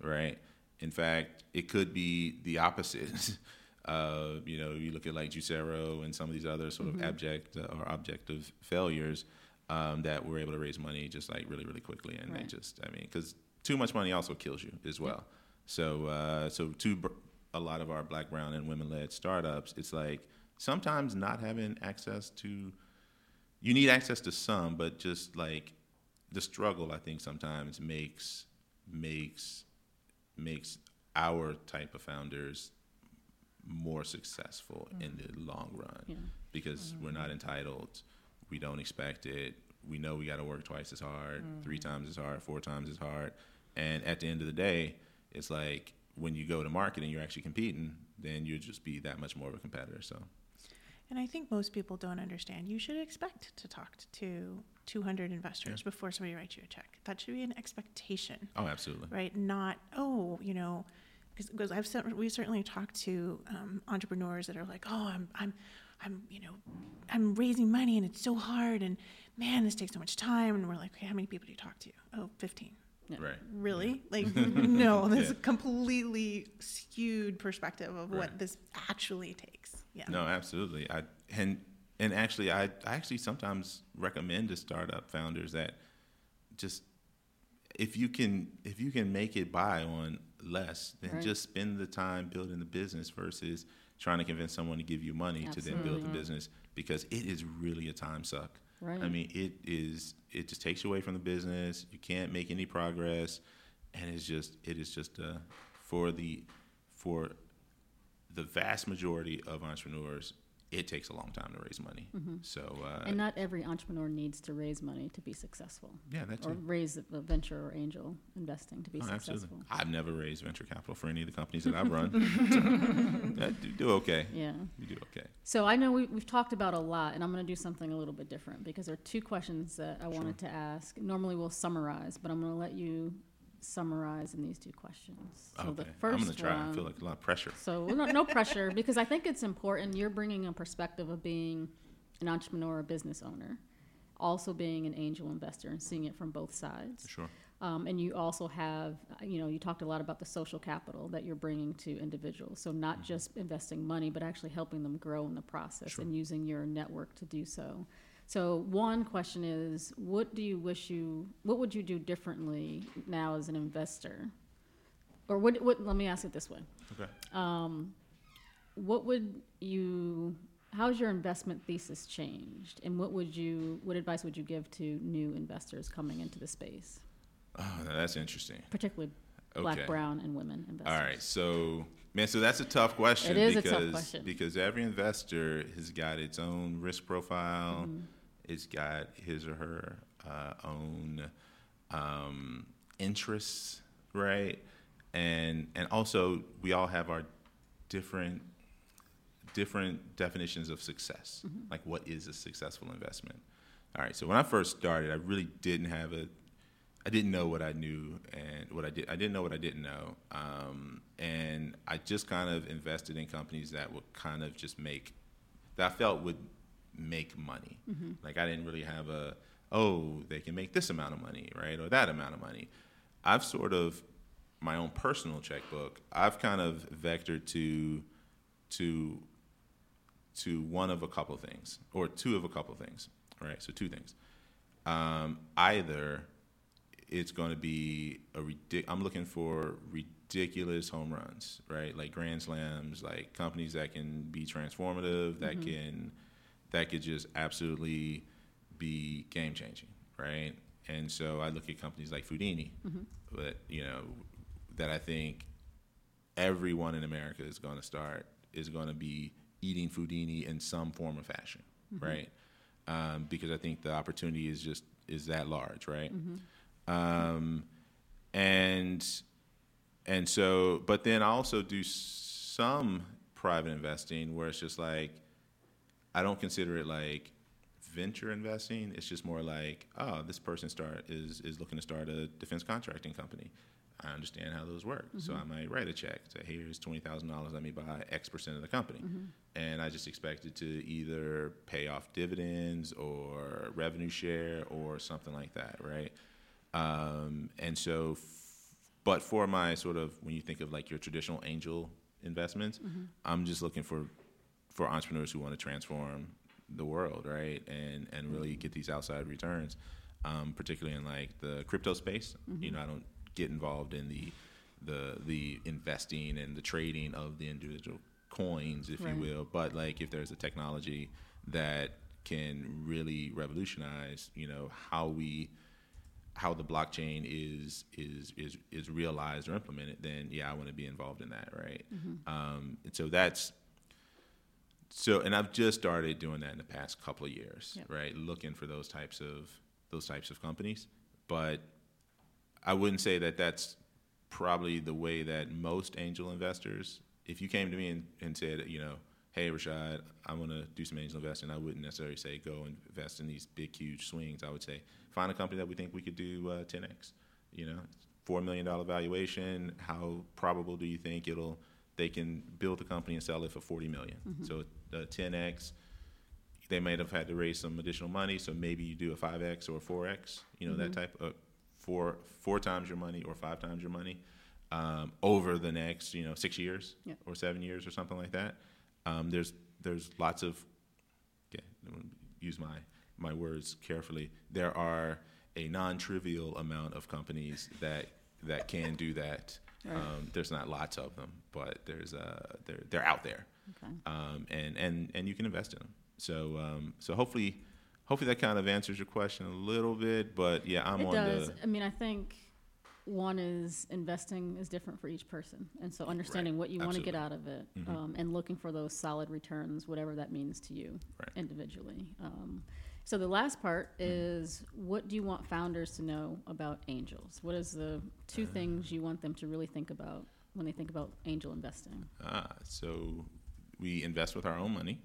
right? In fact, it could be the opposite. uh, you know, you look at like Juicero and some of these other sort of abject uh, or objective failures um, that were able to raise money just like really, really quickly, and they just, I mean, because too much money also kills you as well. So, uh, so to br- a lot of our black, brown, and women-led startups, it's like sometimes not having access to, you need access to some, but just like the struggle, I think sometimes makes makes makes our type of founders more successful mm. in the long run Yeah. because mm-hmm. we're not entitled. We don't expect it. We know we got to work twice as hard, three mm-hmm. times as hard, four times as hard. And at the end of the day, it's like when you go to market and you're actually competing, then you'll just be that much more of a competitor. So, And I think most people don't understand. You should expect to talk to 200 investors before somebody writes you a check. That should be an expectation, oh, absolutely. right? Not, oh, you know, because I've cer- we certainly talked to um, entrepreneurs that are like, oh, I'm I'm I'm you know I'm raising money and it's so hard and man, this takes so much time. And we're like, okay, how many people do you talk to? Oh, 15. Right. Really? Like, no, that's Yeah. a completely skewed perspective of Right. what this actually takes. Yeah. No, absolutely. I and and actually, I, I actually sometimes recommend to startup founders that just if you can if you can make it by on less, than Right. just spend the time building the business versus trying to convince someone to give you money to then build the Absolutely. business because it is really a time suck. Right. I mean, it is it just takes you away from the business. You can't make any progress, and it's just it is just uh, for the for the vast majority of entrepreneurs, it takes a long time to raise money. So uh, Mm-hmm. And not every entrepreneur needs to raise money to be successful, yeah, that's or raise a venture or angel investing to be Oh, absolutely. successful. I've never raised venture capital for any of the companies that I've run. so, do, do okay. Yeah. You do okay. So I know we, we've talked about a lot, and I'm going to do something a little bit different because there are two questions that I wanted to ask. Normally we'll summarize, but I'm going to let you summarize in these two questions. So okay. the 1st I'm gonna try. I feel like a lot of pressure. So no, no pressure because I think it's important. You're bringing a perspective of being an entrepreneur a business owner, also being an angel investor and seeing it from both sides. Sure. Um, and you also have, you know, you talked a lot about the social capital that you're bringing to individuals. So not just investing money, but actually helping them grow in the process Sure. and using your network to do so. So one question is, what do you wish you, what would you do differently now as an investor? Or what, what, let me ask it this way. Okay. Um, what would you, how's your investment thesis changed? And what would you, what advice would you give to new investors coming into the space? Oh, that's interesting. particularly black, brown, and women investors. All right, so man, so that's a tough question It is a because tough question. because every investor has got its own risk profile. Mm-hmm. It's got his or her uh, own um, interests, right? And and also we all have our different different definitions of success. Mm-hmm. Like what is a successful investment? All right, so when I first started, I really didn't have a I didn't know what I knew and what I did. I didn't know what I didn't know, um, and I just kind of invested in companies that would kind of just make that I felt would make money. Like I didn't really have a oh they can make this amount of money, right, or that amount of money. I've sort of my own personal checkbook. I've kind of vectored to to to one of a couple things or two of a couple things. Right, so two things. Um, either it's going to be a ridic- I'm looking for ridiculous home runs, right? Like grand slams, like companies that can be transformative, that can that could just absolutely be game changing, right? And so I look at companies like Foodini, but you know that I think everyone in America is going to start is going to be eating Foodini in some form or fashion, right? Um, because I think the opportunity is just is that large, right? Um, and and so, but then I also do some private investing where it's just like I don't consider it like venture investing. It's just more like, oh, this person start is is looking to start a defense contracting company. I understand how those work, so I mm-hmm. might write a check. Say, here's twenty thousand dollars. Let me buy X percent of the company, mm-hmm. and I just expect it to either pay off dividends or revenue share or something like that, right? Um, and so, f- but for my sort of when you think of like your traditional angel investments, mm-hmm. I'm just looking for for entrepreneurs who want to transform the world, right? And and really get these outside returns, um, particularly in like the crypto space. You know, I don't get involved in the the the investing and the trading of the individual coins, if Right. you will. But like if there's a technology that can really revolutionize, you know, how we how the blockchain is is is is realized or implemented, then yeah, I want to be involved in that, right? Um, and so that's so, and I've just started doing that in the past couple of years, Yep. right? Looking for those types of those types of companies, but I wouldn't say that that's probably the way that most angel investors. If you came to me and, and said, you know, hey Rashad, I want to do some angel investing, I wouldn't necessarily say go invest in these big, huge swings. I would say find a company that we think we could do uh, 10x. You know, four million dollar valuation. How probable do you think it'll they can build a company and sell it for forty million? So uh, ten x. They might have had to raise some additional money, so maybe you do a five x or a four x. You know that type of four four times your money or five times your money um, over the next you know six years Yeah. or seven years or something like that. Um, there's there's lots of okay, use my my words carefully. There are a non-trivial amount of companies that that can do that. Right. Um, there's not lots of them, but there's uh, they're they're out there, Okay. um, and and and you can invest in them. So um, so hopefully hopefully that kind of answers your question a little bit. But yeah, I'm it on does. the I mean, I think one is investing is different for each person, and so understanding what you want to get out of it, Mhm. um, and looking for those solid returns, whatever that means to you Right. individually. Um, so the last part is, what do you want founders to know about angels? What is the two Uh. things you want them to really think about when they think about angel investing? Ah, so we invest with our own money.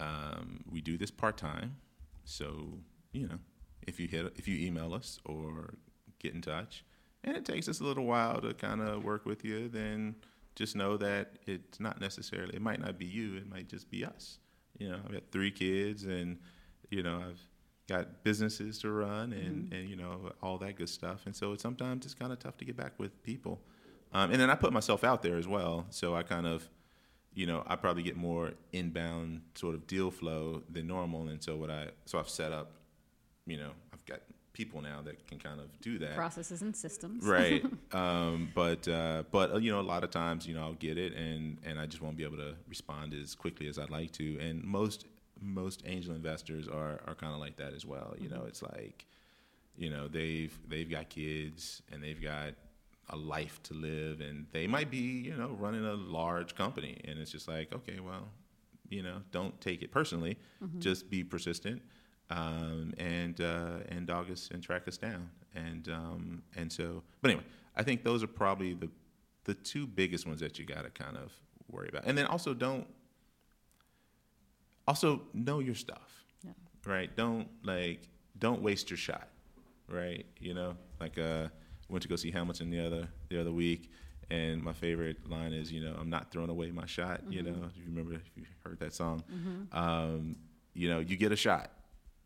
Um, we do this part time. So you know, if you hit, if you email us or get in touch, and it takes us a little while to kind of work with you, then just know that it's not necessarily. It might not be you. It might just be us. You know, I've got three kids, and you know, I've got businesses to run, and and you know, all that good stuff. And so it's sometimes it's kind of tough to get back with people. Um, and then I put myself out there as well. So I kind of, you know, I probably get more inbound sort of deal flow than normal. And so what I, so I've set up, you know, I've got people now that can kind of do that. Processes and systems. Right. um, but, uh, but, uh, you know, a lot of times, you know, I'll get it and, and I just won't be able to respond as quickly as I'd like to. And most, most angel investors are, are kind of like that as well. You know, it's like, you know, they've, they've got kids and they've got, a life to live and they might be you know running a large company. And it's just like okay well you know don't take it personally. Just be persistent um, and uh, and dog us and track us down. And um, and so but anyway i think those are probably the the two biggest ones that you got to kind of worry about. And then also don't also know your stuff Yeah. right? Don't like don't waste your shot right? You know like uh went to go see hamilton the other the other week and my favorite line is you know i'm not throwing away my shot you know if you remember if you heard that song. Um you know you get a shot.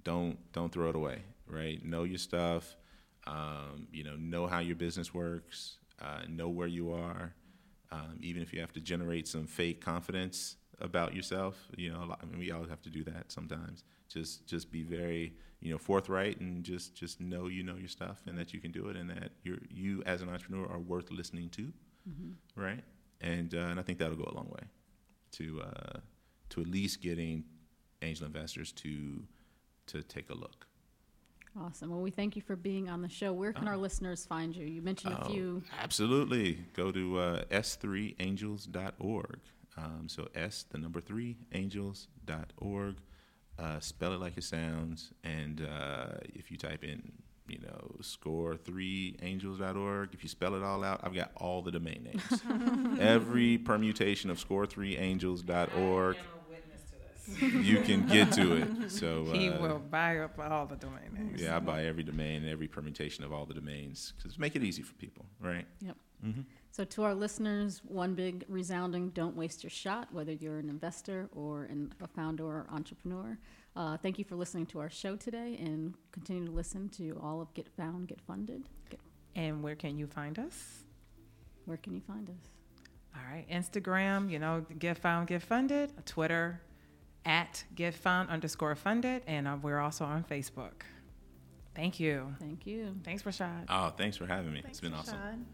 Don't don't throw it away right? Know your stuff. Um, you know know how your business works. Uh, know where you are. Um, even if you have to generate some fake confidence about yourself you know a lot, I mean, we all have to do that sometimes just just be very you know forthright and just just know you know your stuff and that you can do it and that you're you as an entrepreneur are worth listening to right and uh, and I think that'll go a long way to uh, to at least getting angel investors to to take a look Awesome. Well, we thank you for being on the show. Where can our listeners find you? You mentioned a Oh, few. Absolutely. Go to uh, s3angels.org. Um, so S, the number three, angels.org. Uh, spell it like it sounds. And uh, if you type in, you know, score three angels.org, if you spell it all out, I've got all the domain names. Every permutation of score three angels.org, you can get to it. So He uh, will buy up all the domain names. Yeah, I buy every domain, every permutation of all the domains, because make it easy for people, right? Yep. Mm-hmm. So, to our listeners, one big resounding don't waste your shot, whether you're an investor or an, a founder or entrepreneur. Uh, thank you for listening to our show today and continue to listen to all of Get Found, Get Funded. Get, And where can you find us? where can you find us? All right, Instagram, you know, Get Found, Get Funded. Twitter, at Get Found underscore Funded, and uh, we're also on Facebook. Thank you. Thank you. Thanks, Rashad. Oh, thanks for having me. Thanks, it's been awesome. Rashad.